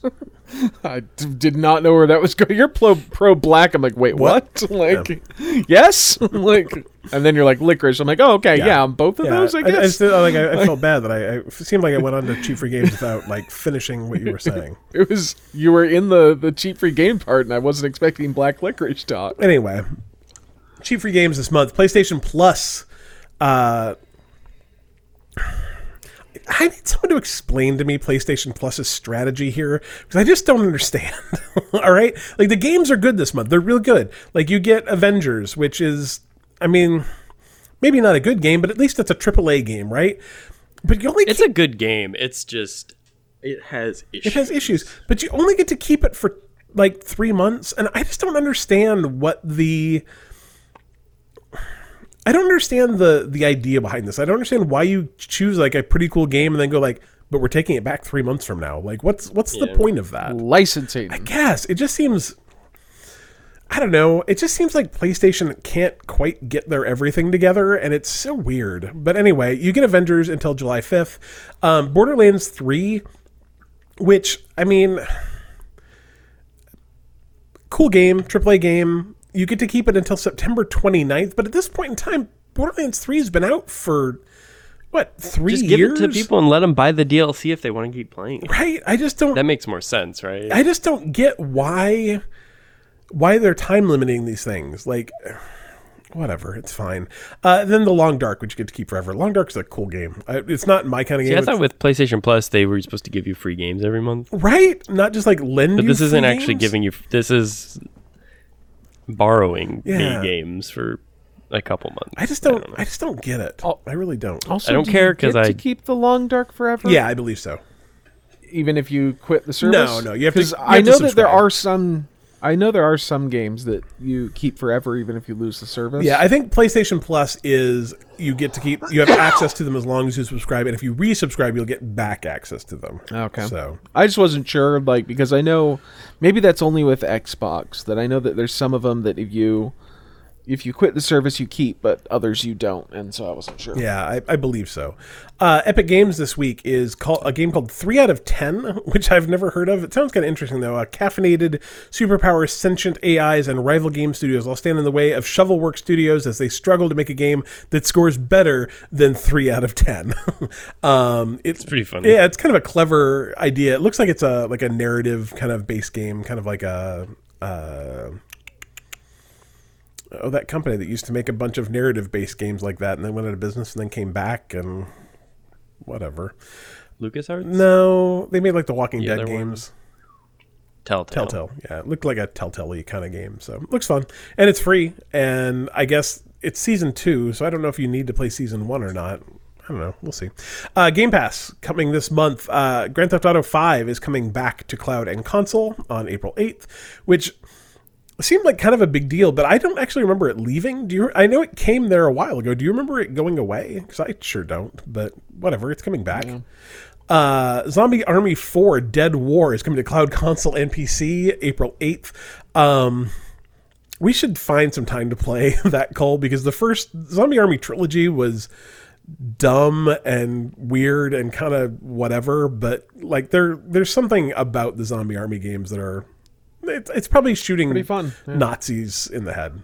<laughs>
I d- did not know where that was going. You're pro, pro black. I'm like, wait, what? <laughs> Like, yes? <laughs> like, and then you're like licorice. I'm like, oh, okay, yeah, I'm both of those, I
I,
guess.
just, like, I, I felt bad that I, I seemed like I went on to cheap free games without like finishing what you were saying.
it was you were in the the cheap free game part, and I wasn't expecting black licorice talk.
Anyway, cheap free games this month. PlayStation Plus. Uh, I need someone to explain to me PlayStation Plus's strategy here because I just don't understand. <laughs> All right, like the games are good this month; they're real good. Like you get Avengers, which is, I mean, maybe not a good game, but at least it's a AAA game, right? But you only
It's a good game. It's just it has issues.
it has issues, but you only get to keep it for like three months, and I just don't understand what the. I don't understand the the idea behind this. I don't understand why you choose like a pretty cool game and then go like, but we're taking it back three months from now. Like, what's what's the point of that?
Licensing.
I guess it just seems. I don't know. It just seems like PlayStation can't quite get their everything together, and it's so weird. But anyway, you get Avengers until July 5th. Um, Borderlands 3, which, I mean, cool game, AAA game. You get to keep it until September 29th, but at this point in time, Borderlands 3 has been out for, what, three
just give
years?
it to people and let them buy the DLC if they want to keep playing.
Right? I just don't.
That makes more sense, right?
I just don't get why why they're time limiting these things. Like whatever, it's fine. Uh, then the Long Dark, which you get to keep forever. Long Dark's a cool game. I, it's not my kind of
See,
game.
I thought with PlayStation Plus they were supposed to give you free games every month,
right? Not just like lend
but this isn't actually
games?
giving you. This is borrowing
Yeah.
the games for a couple months.
I just don't.
know.
I, just don't get it.
Oh.
I really don't.
Also,
I don't
do
care
because
I-
to keep the long dark forever.
Yeah, I believe so.
even if you quit the service.
No, no, you have to-
'Cause
you
I
have to
know that there are some. I know there are some games that you keep forever, even if you lose the service.
Yeah, I think PlayStation Plus is you get to keep you have access to them as long as you subscribe, and if you resubscribe, you'll get back access to them.
Okay.
So
I just wasn't sure, like, because I know maybe that's only with Xbox. That I know that there's some of them that if you if you quit the service, you keep, but others you don't. And so I wasn't sure.
Yeah, I, I believe so. Uh, Epic Games this week is called a game called Three Out of Ten, <laughs> which I've never heard of. It sounds kind of interesting though. Uh, caffeinated, superpower, sentient AIs, and rival game studios all stand in the way of Shovelwork Studios as they struggle to make a game that scores better than Three Out of Ten. <laughs> um, it's,
It's pretty funny.
Yeah, it's kind of a clever idea. It looks like it's a like a narrative kind of base game, kind of like a. Uh, oh, that company that used to make a bunch of narrative based games like that and then went out of business and then came back and whatever.
LucasArts?
No, they made like the Walking
The
Dead
other one?
games.
Telltale.
Telltale. Yeah, it looked like a Telltale kind of game. So looks fun. And it's free. And I guess it's season two. So I don't know if you need to play season one or not. I don't know. We'll see. Uh, game Pass coming this month. Uh, Grand Theft Auto 5 is coming back to cloud and console on April 8th, which seemed like kind of a big deal, but I don't actually remember it leaving. Do you? I know it came there a while ago. Do you remember it going away? Because I sure don't. But whatever, it's coming back. Uh, Zombie Army 4 Dead War is coming to cloud console and PC April 8th. Um, we should find some time to play <laughs> that call because the first Zombie Army trilogy was dumb and weird and kind of whatever, but like there there's something about the Zombie Army games that are it's, it's probably shooting
Pretty fun, yeah.
Nazis in the head.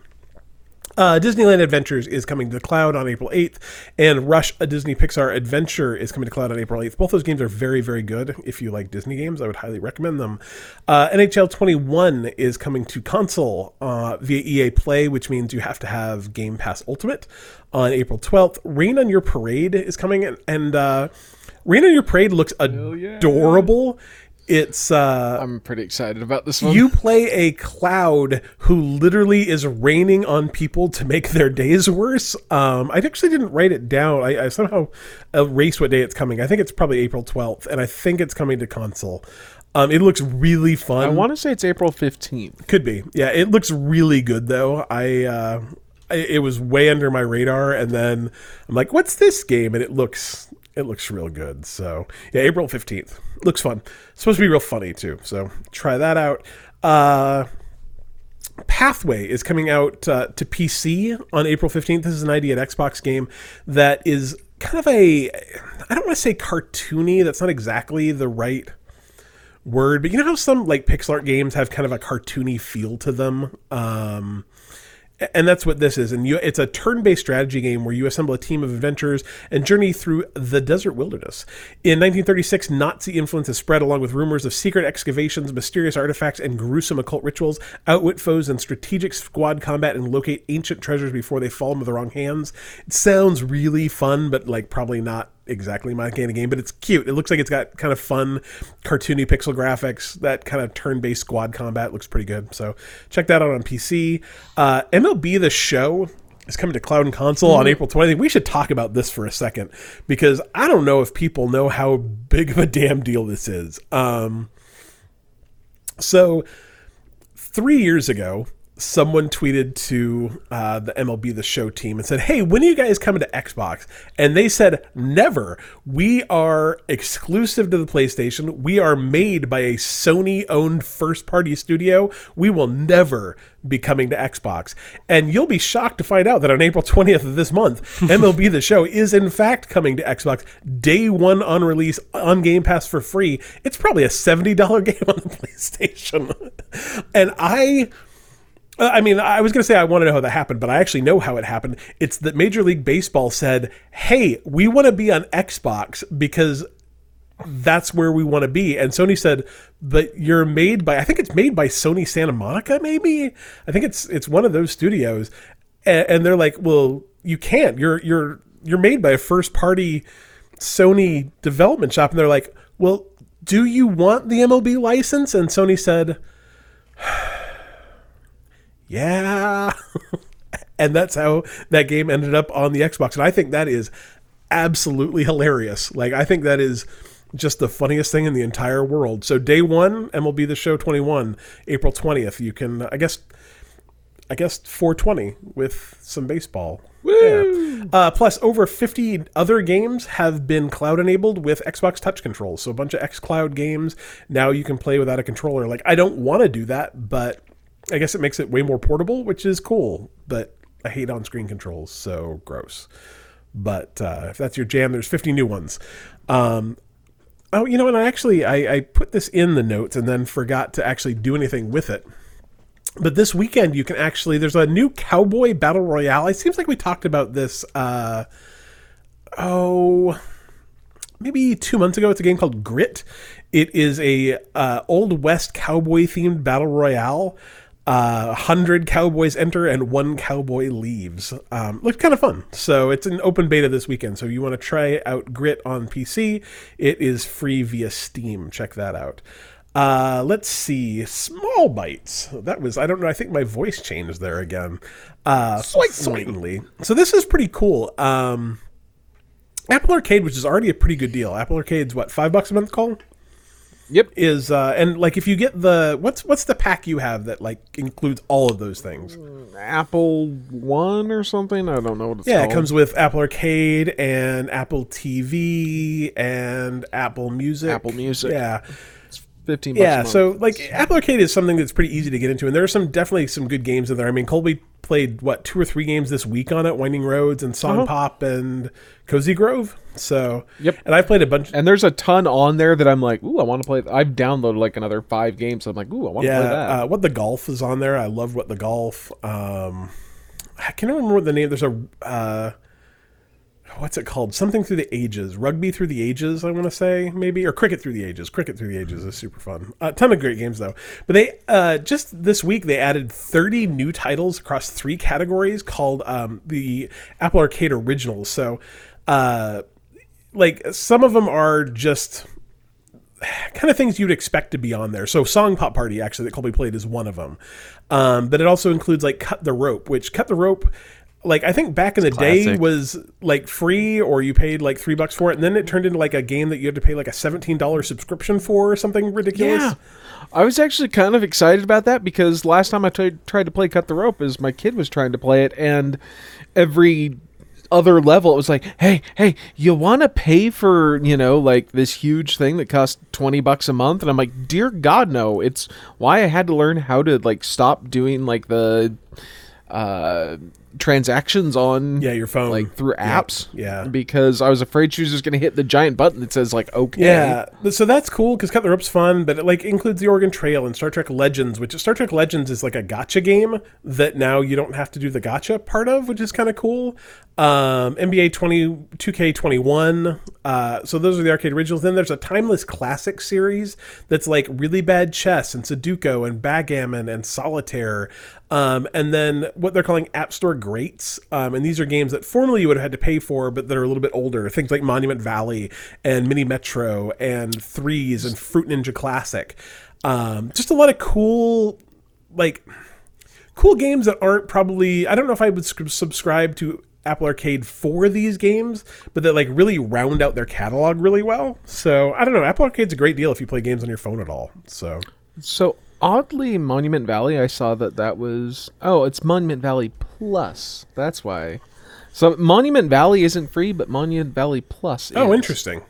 Uh, Disneyland Adventures is coming to the cloud on April 8th, and Rush, a Disney Pixar adventure, is coming to cloud on April 8th. Both those games are very, very good. If you like Disney games, I would highly recommend them. Uh, NHL 21 is coming to console uh, via EA Play, which means you have to have Game Pass Ultimate on April 12th. Rain on Your Parade is coming, and, and uh, Rain on Your Parade looks adorable. It's uh,
I'm pretty excited about this one.
you play a cloud who literally is raining on people to make their days worse. Um, I actually didn't write it down. I, I somehow erased what day it's coming. I think it's probably April 12th, and I think it's coming to console. Um, it looks really fun.
I want to say it's April 15th.
Could be. Yeah, it looks really good though. I, uh, I it was way under my radar, and then I'm like, "What's this game?" And it looks it looks real good. So yeah, April fifteenth looks fun. It's supposed to be real funny too. So try that out. Uh, Pathway is coming out uh, to PC on April 15th. This is an ID at Xbox game that is kind of a, I don't want to say cartoony. That's not exactly the right word, but you know how some like pixel art games have kind of a cartoony feel to them. Um, and that's what this is. And you, it's a turn-based strategy game where you assemble a team of adventurers and journey through the desert wilderness. In 1936, Nazi influence has spread along with rumors of secret excavations, mysterious artifacts, and gruesome occult rituals. Outwit foes in strategic squad combat and locate ancient treasures before they fall into the wrong hands. It sounds really fun, but like probably not exactly my kind of game, but it's cute. It looks like it's got kind of fun, cartoony pixel graphics. That kind of turn-based squad combat looks pretty good. So check that out on PC. Uh, MLB The Show is coming to cloud and console on April 20th. We should talk about this for a second because I don't know if people know how big of a damn deal this is. Um, so three years ago, someone tweeted to uh, the MLB The Show team and said, Hey, when are you guys coming to Xbox? And they said, Never. We are exclusive to the PlayStation. We are made by a Sony owned first party studio. We will never be coming to Xbox. And you'll be shocked to find out that on April 20th of this month, <laughs> MLB The Show is in fact coming to Xbox day one on release on Game Pass for free. It's probably a $70 <laughs> game on the PlayStation. and I. Uh, I mean, I was going to say I want to know how that happened, but I actually know how it happened. It's that Major League Baseball said, "Hey, we want to be on Xbox because that's where we want to be." And Sony said, "But you're made by I think it's made by Sony Santa Monica, maybe. I think it's it's one of those studios." And, and they're like, "Well, you can't. You're you're you're made by a first party Sony development shop." And they're like, "Well, do you want the MLB license?" And Sony said yeah. <laughs> and that's how that game ended up on the Xbox. And I think that is absolutely hilarious. Like, I think that is just the funniest thing in the entire world. So, day one, MLB The Show 21, April 20th. You can, I guess, I guess 420 with some baseball. Yeah. Uh, plus, over 50 other games have been cloud enabled with Xbox Touch controls. So, a bunch of xCloud games now you can play without a controller. Like, I don't want to do that, but I guess it makes it way more portable, which is cool. But I hate on screen controls, so gross. But uh, if that's your jam, there's 50 new ones. Um, oh, you know, and I actually I, I put this in the notes and then forgot to actually do anything with it. But this weekend, you can actually there's a new cowboy battle royale. It seems like we talked about this. Uh, oh, maybe two months ago. It's a game called Grit. It is a uh, old west cowboy themed battle royale. Uh, hundred cowboys enter and one cowboy leaves. Um, looks kind of fun. So it's an open beta this weekend. So if you want to try out Grit on PC, it is free via Steam. Check that out. Uh, let's see. Small bites. That was, I don't know, I think my voice changed there again. Uh, slightly. So this is pretty cool. Um, Apple Arcade, which is already a pretty good deal. Apple Arcade's what, five bucks a month call?
Yep.
Is, uh, and like if you get the, what's, what's the pack you have that like includes all of those things?
Apple One or something. I don't know what it's called.
Yeah,
called.
it comes with Apple Arcade and Apple TV and Apple Music.
Apple Music.
Yeah.
Fifteen. Bucks a
Yeah,
month.
so like Apple Arcade is something that's pretty easy to get into, and there are some definitely some good games in there. I mean, Colby played what two or three games this week on it: Winding Roads and Song
Uh-huh.
Pop and Cozy Grove. So
Yep.
and I've played a bunch.
and there's a ton on there that I'm like, ooh, I want to play. I've downloaded like another five games. So I'm like, ooh, I want to
Yeah,
play that.
uh, what the golf is on there. I love what the golf. Um, I can't remember what the name. There's a uh, what's it called? Something through the ages. Rugby through the ages. I want to say maybe or cricket through the ages. Cricket through the ages is super fun. A ton of great games though. But they uh, just this week they added 30 new titles across three categories called um, the Apple Arcade Originals. So. Uh, like some of them are just kind of things you'd expect to be on there. So Song Pop Party actually that Colby played is one of them. Um, but it also includes like Cut the Rope, which Cut the Rope like I think back in the day was like free or you paid like 3 bucks for it and then it turned into like a game that you had to pay like a $17 subscription for or something ridiculous.
Yeah. I was actually kind of excited about that because last time I tried tried to play Cut the Rope is my kid was trying to play it and every other level it was like, "Hey, hey, you want to pay for, you know, like this huge thing that costs 20 bucks a month?" And I'm like, "Dear god, no. It's why I had to learn how to like stop doing like the uh transactions on
Yeah, your phone.
like through apps
Yeah.
because I was afraid she was just to hit the giant button that says like okay
Yeah, so that's cool because Cut the Rope's fun, but it like includes the Oregon Trail and Star Trek Legends, which Star Trek Legends is like a gotcha game that now you don't have to do the gotcha part of, which is kind of cool. Um, NBA 20, 2K21. Uh, so those are the arcade originals. Then there's a Timeless Classic series that's like really bad chess and Sudoku and backgammon and solitaire. Um, and then what they're calling App Store Greats. Um, and these are games that formerly you would have had to pay for, but that are a little bit older. Things like Monument Valley and Mini Metro and Threes and Fruit Ninja Classic. Um, just a lot of cool, like, cool games that aren't probably. I don't know if I would subscribe to Apple Arcade for these games, but that like really round out their catalog really well. So I don't know. Apple Arcade's a great deal if you play games on your phone at all. So
So oddly, Monument Valley, I saw that that was oh, it's Monument Valley Plus. That's why. So Monument Valley isn't free, but Monument Valley Plus. Is.
Oh, interesting.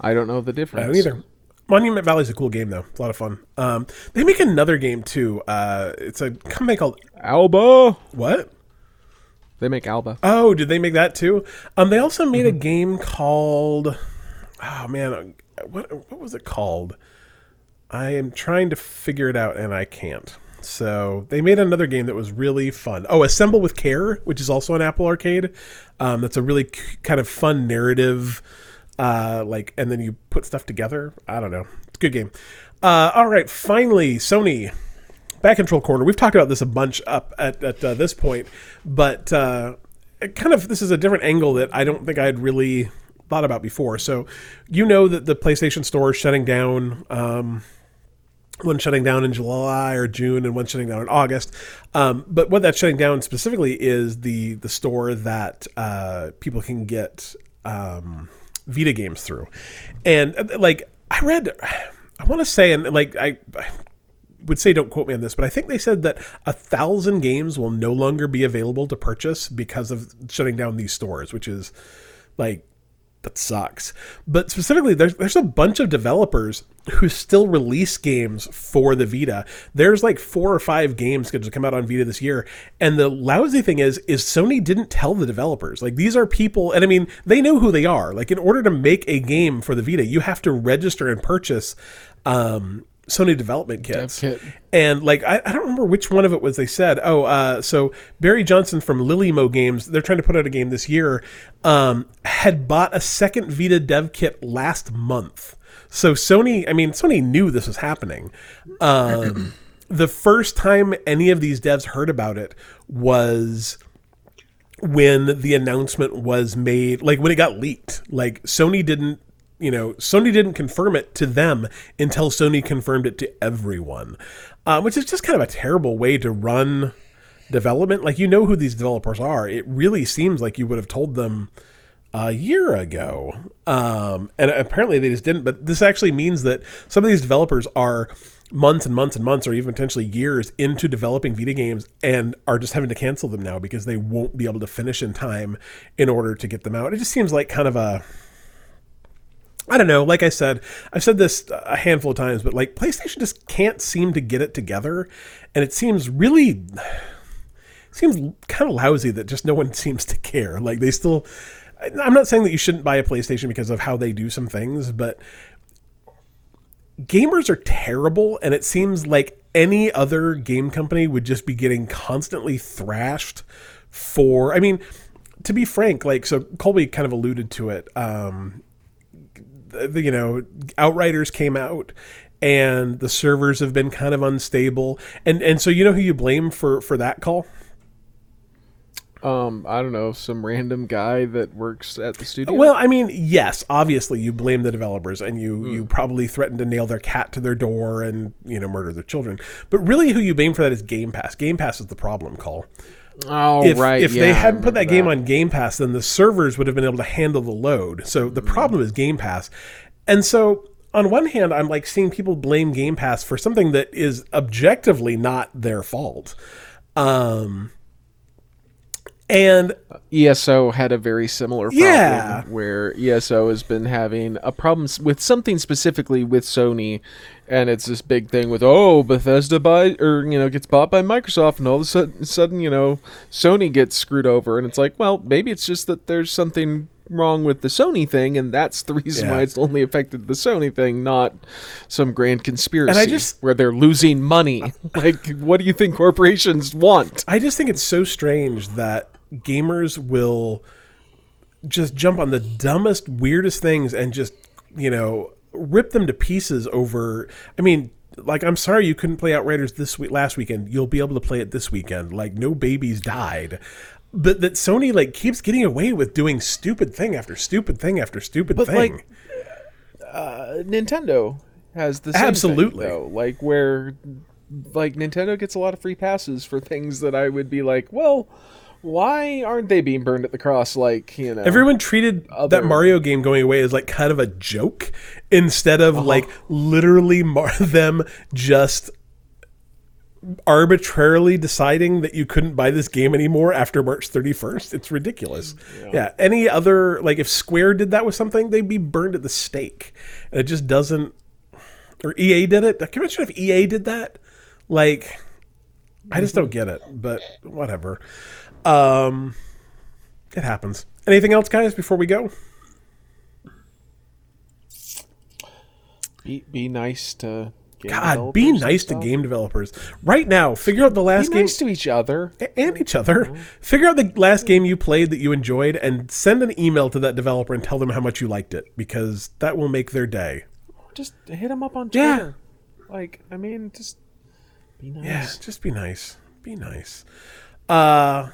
I don't know the difference.
I don't either. Monument Valley's a cool game though. It's a lot of fun. Um, they make another game too. Uh, it's a company called
Alba.
what?
They make Alba.
Oh, did they make that too? Um, they also made a game called. Oh man, what what was it called? I am trying to figure it out and I can't. So they made another game that was really fun. Oh, Assemble with Care, which is also an Apple Arcade. Um, that's a really c- kind of fun narrative. Uh, like, and then you put stuff together. I don't know. It's a good game. Uh, all right, finally, Sony back control corner. We've talked about this a bunch up at, at uh, this point, but uh, kind of this is a different angle that I don't think I'd really thought about before. So, you know that the PlayStation Store is shutting down. Um, one shutting down in July or June, and one shutting down in August. Um, but what that's shutting down specifically is the the store that uh, people can get um, Vita games through, and uh, like I read, I want to say, and like I. I would say don't quote me on this, but I think they said that a thousand games will no longer be available to purchase because of shutting down these stores, which is like that sucks. But specifically, there's there's a bunch of developers who still release games for the Vita. There's like four or five games scheduled to come out on Vita this year. And the lousy thing is, is Sony didn't tell the developers. Like these are people, and I mean, they know who they are. Like in order to make a game for the Vita, you have to register and purchase um, Sony development kits.
kit.
And like I, I don't remember which one of it was they said. Oh, uh, so Barry Johnson from Lilymo Games, they're trying to put out a game this year, um, had bought a second Vita dev kit last month. So Sony, I mean, Sony knew this was happening. Um, <clears throat> the first time any of these devs heard about it was when the announcement was made, like when it got leaked. Like Sony didn't, you know, Sony didn't confirm it to them until Sony confirmed it to everyone, um, which is just kind of a terrible way to run development. Like you know who these developers are. It really seems like you would have told them a year ago. Um, and apparently they just didn't. But this actually means that some of these developers are months and months and months, or even potentially years into developing Vita games and are just having to cancel them now because they won't be able to finish in time in order to get them out. It just seems like kind of a. I don't know. Like I said, I've said this a handful of times, but like PlayStation just can't seem to get it together, and it seems really <sighs> seems kind of lousy that just no one <laughs> seems to care. Like they still. I'm not saying that you shouldn't buy a PlayStation because of how they do some things, but gamers are terrible, and it seems like any other game company would just be getting constantly thrashed for. I mean, to be frank, like so, Colby kind of alluded to it. Um, you know, Outriders came out. And the servers have been kind of unstable, and and so you know who you blame for for that call?
Um, I don't know, some random guy that works at the studio.
Well, I mean, yes, obviously you blame the developers and you you probably threaten to nail their cat to their door and, you know, murder their children. But really who you blame for that is Game Pass. Game Pass is the problem, call.
Oh
If
right,
if
yeah,
they hadn't put that
remember
game on Game Pass, then the servers would have been able to handle the load. So the problem is Game Pass. And so on one hand, I'm like seeing people blame Game Pass for something that is objectively not their fault. Um and
ESO had a very similar problem
Yeah.
where ESO has been having a problem with something specifically with Sony and it's this big thing with oh Bethesda buy or you know gets bought by Microsoft and all of a sudden, sudden you know Sony gets screwed over and it's like well maybe it's just that there's something wrong with the Sony thing and that's the reason
Yeah.
why it's only affected the Sony thing not some grand conspiracy
just-
where they're losing money <laughs> like what do you think corporations want
I just think it's so strange that gamers will just jump on the dumbest, weirdest things and just, you know, rip them to pieces over. I mean, like, I'm sorry you couldn't play Outriders this week, last weekend. You'll be able to play it this weekend. Like, no babies died. But that Sony like keeps getting away with doing stupid thing after stupid thing after stupid
But,
thing.
like, uh, Nintendo has the same thing,
Absolutely.
though, like where like Nintendo gets a lot of free passes for things that I would be like, well, why aren't they being burned at the cross? Like you know,
Everyone treated
Other-
that Mario game going away as like kind of a joke instead of
Uh-huh.
like literally mar- <laughs> them just arbitrarily deciding that you couldn't buy this game anymore after March 31st. It's ridiculous. Yeah. Any other like if Square did that with something, they'd be burned at the stake. And it just doesn't or EA did it. I Can you imagine if EA did that? Like I just don't get it, but whatever. Um it happens. Anything else, guys, before we go?
be, be nice to game
God, be nice to game developers. Right now, figure out the
Be
last game
nice to each other.
and each other. Figure out the last game you played that you enjoyed and send an email to that developer and tell them how much you liked it because that will make their day.
Just hit them up on
Yeah.
Twitter. Like, I mean, just be nice.
Yeah, just be nice. Be nice. Uh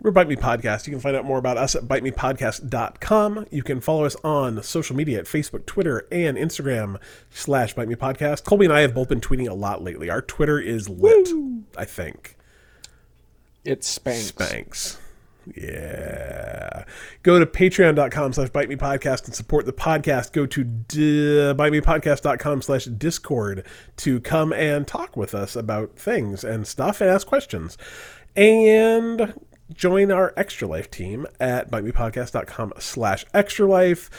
we're Bite Me Podcast. You can find out more about us at bitemepodcast.com. You can follow us on social media at Facebook, Twitter, and Instagram slash Bite Me Podcast. Colby and I have both been tweeting a lot lately. Our Twitter is lit, I think.
It spanks.
Spanks. Yeah. Go to patreon.com slash bite me podcast and support the podcast. Go to d- bitemepodcast.com slash discord to come and talk with us about things and stuff and ask questions. And join our Extra Life team at bitemepodcast.com slash extra life.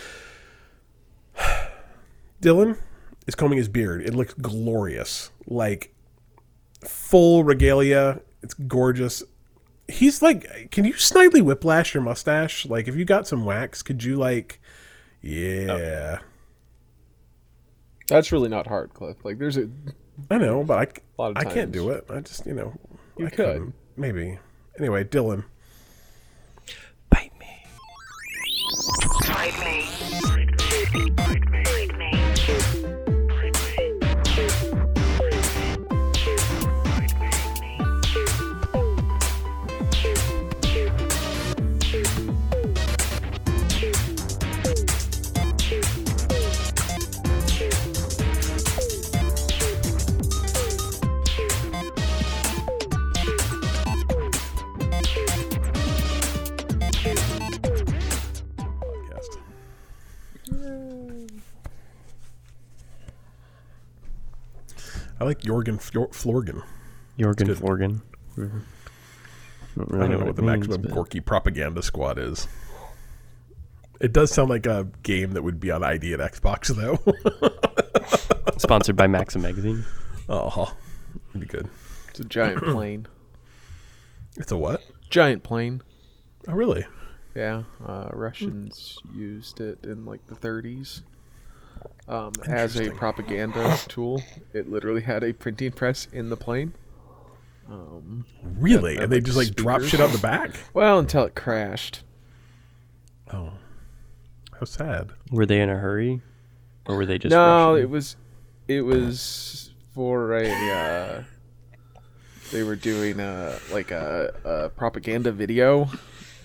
<sighs> Dylan is combing his beard. It looks glorious. Like full regalia. It's gorgeous. He's like, can you snidely whiplash your mustache? Like, if you got some wax, could you like, yeah.
That's really not hard, Cliff. Like there's a
I know, but I, I can't do it. I just, you know,
You
I
could.
maybe. Anyway, Dylan. I like Jorgen Fjor- Florgen.
Jorgen
good.
Florgen. Mhm. Don't
I don't know what the
it means,
maximum
but-
Gorky propaganda squad is. It does sound like a game that would be on ID at Xbox, <laughs> though.
Sponsored by Maxim Magazine.
oh, that'd be good.
it's a giant <clears throat> plane.
It's a what?
Giant plane.
Oh, really?
Yeah, uh, Russians used it in like the 30s um, as a propaganda tool. It literally had a printing press in the plane. Um,
Really?
Yeah,
and they
like
just like drop
speakers.
shit out the back?
well, until it crashed.
Oh, how sad.
Were they in a hurry, or were they just?
no,
rushing?
it was, it was for a. Uh, they were doing a like a, a propaganda video,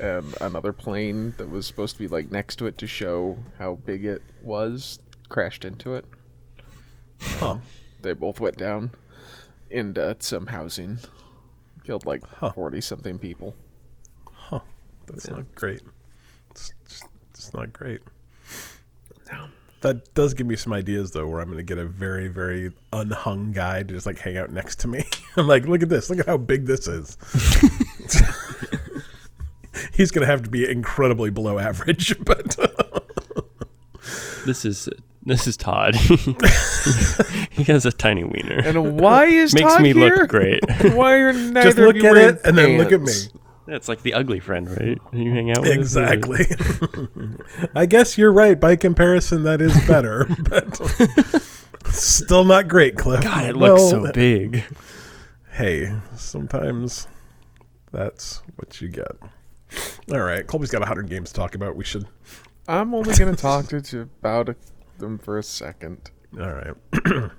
and another plane that was supposed to be like next to it to show how big it was crashed into it.
Huh.
They both went down into some housing, killed like
Huh.
forty something people. Huh.
That's not great. It's just it's not great. That does give me some ideas though, where I'm going to get a very, very unhung guy to just like hang out next to me. <laughs> I'm like, look at this. Look at how big this is. <laughs> He's going to have to be incredibly below average, <laughs> but
This is this is Todd. <laughs> he has a tiny wiener.
And why is Todd?
Makes
Todd
me
here?
look great. <laughs>
Why are <laughs> neither
just
of
look
you
at it and then look at me.
pants?
That's like the ugly friend, right? You hang out with
Exactly. I guess you're right. By comparison, that is better, but still not great, Cliff.
God, it looks
Well,
so big.
hey, sometimes that's what you get. All right, Colby's got 100 games to talk about. We should.
I'm only going to talk to you about them for a second.
All right. <clears throat>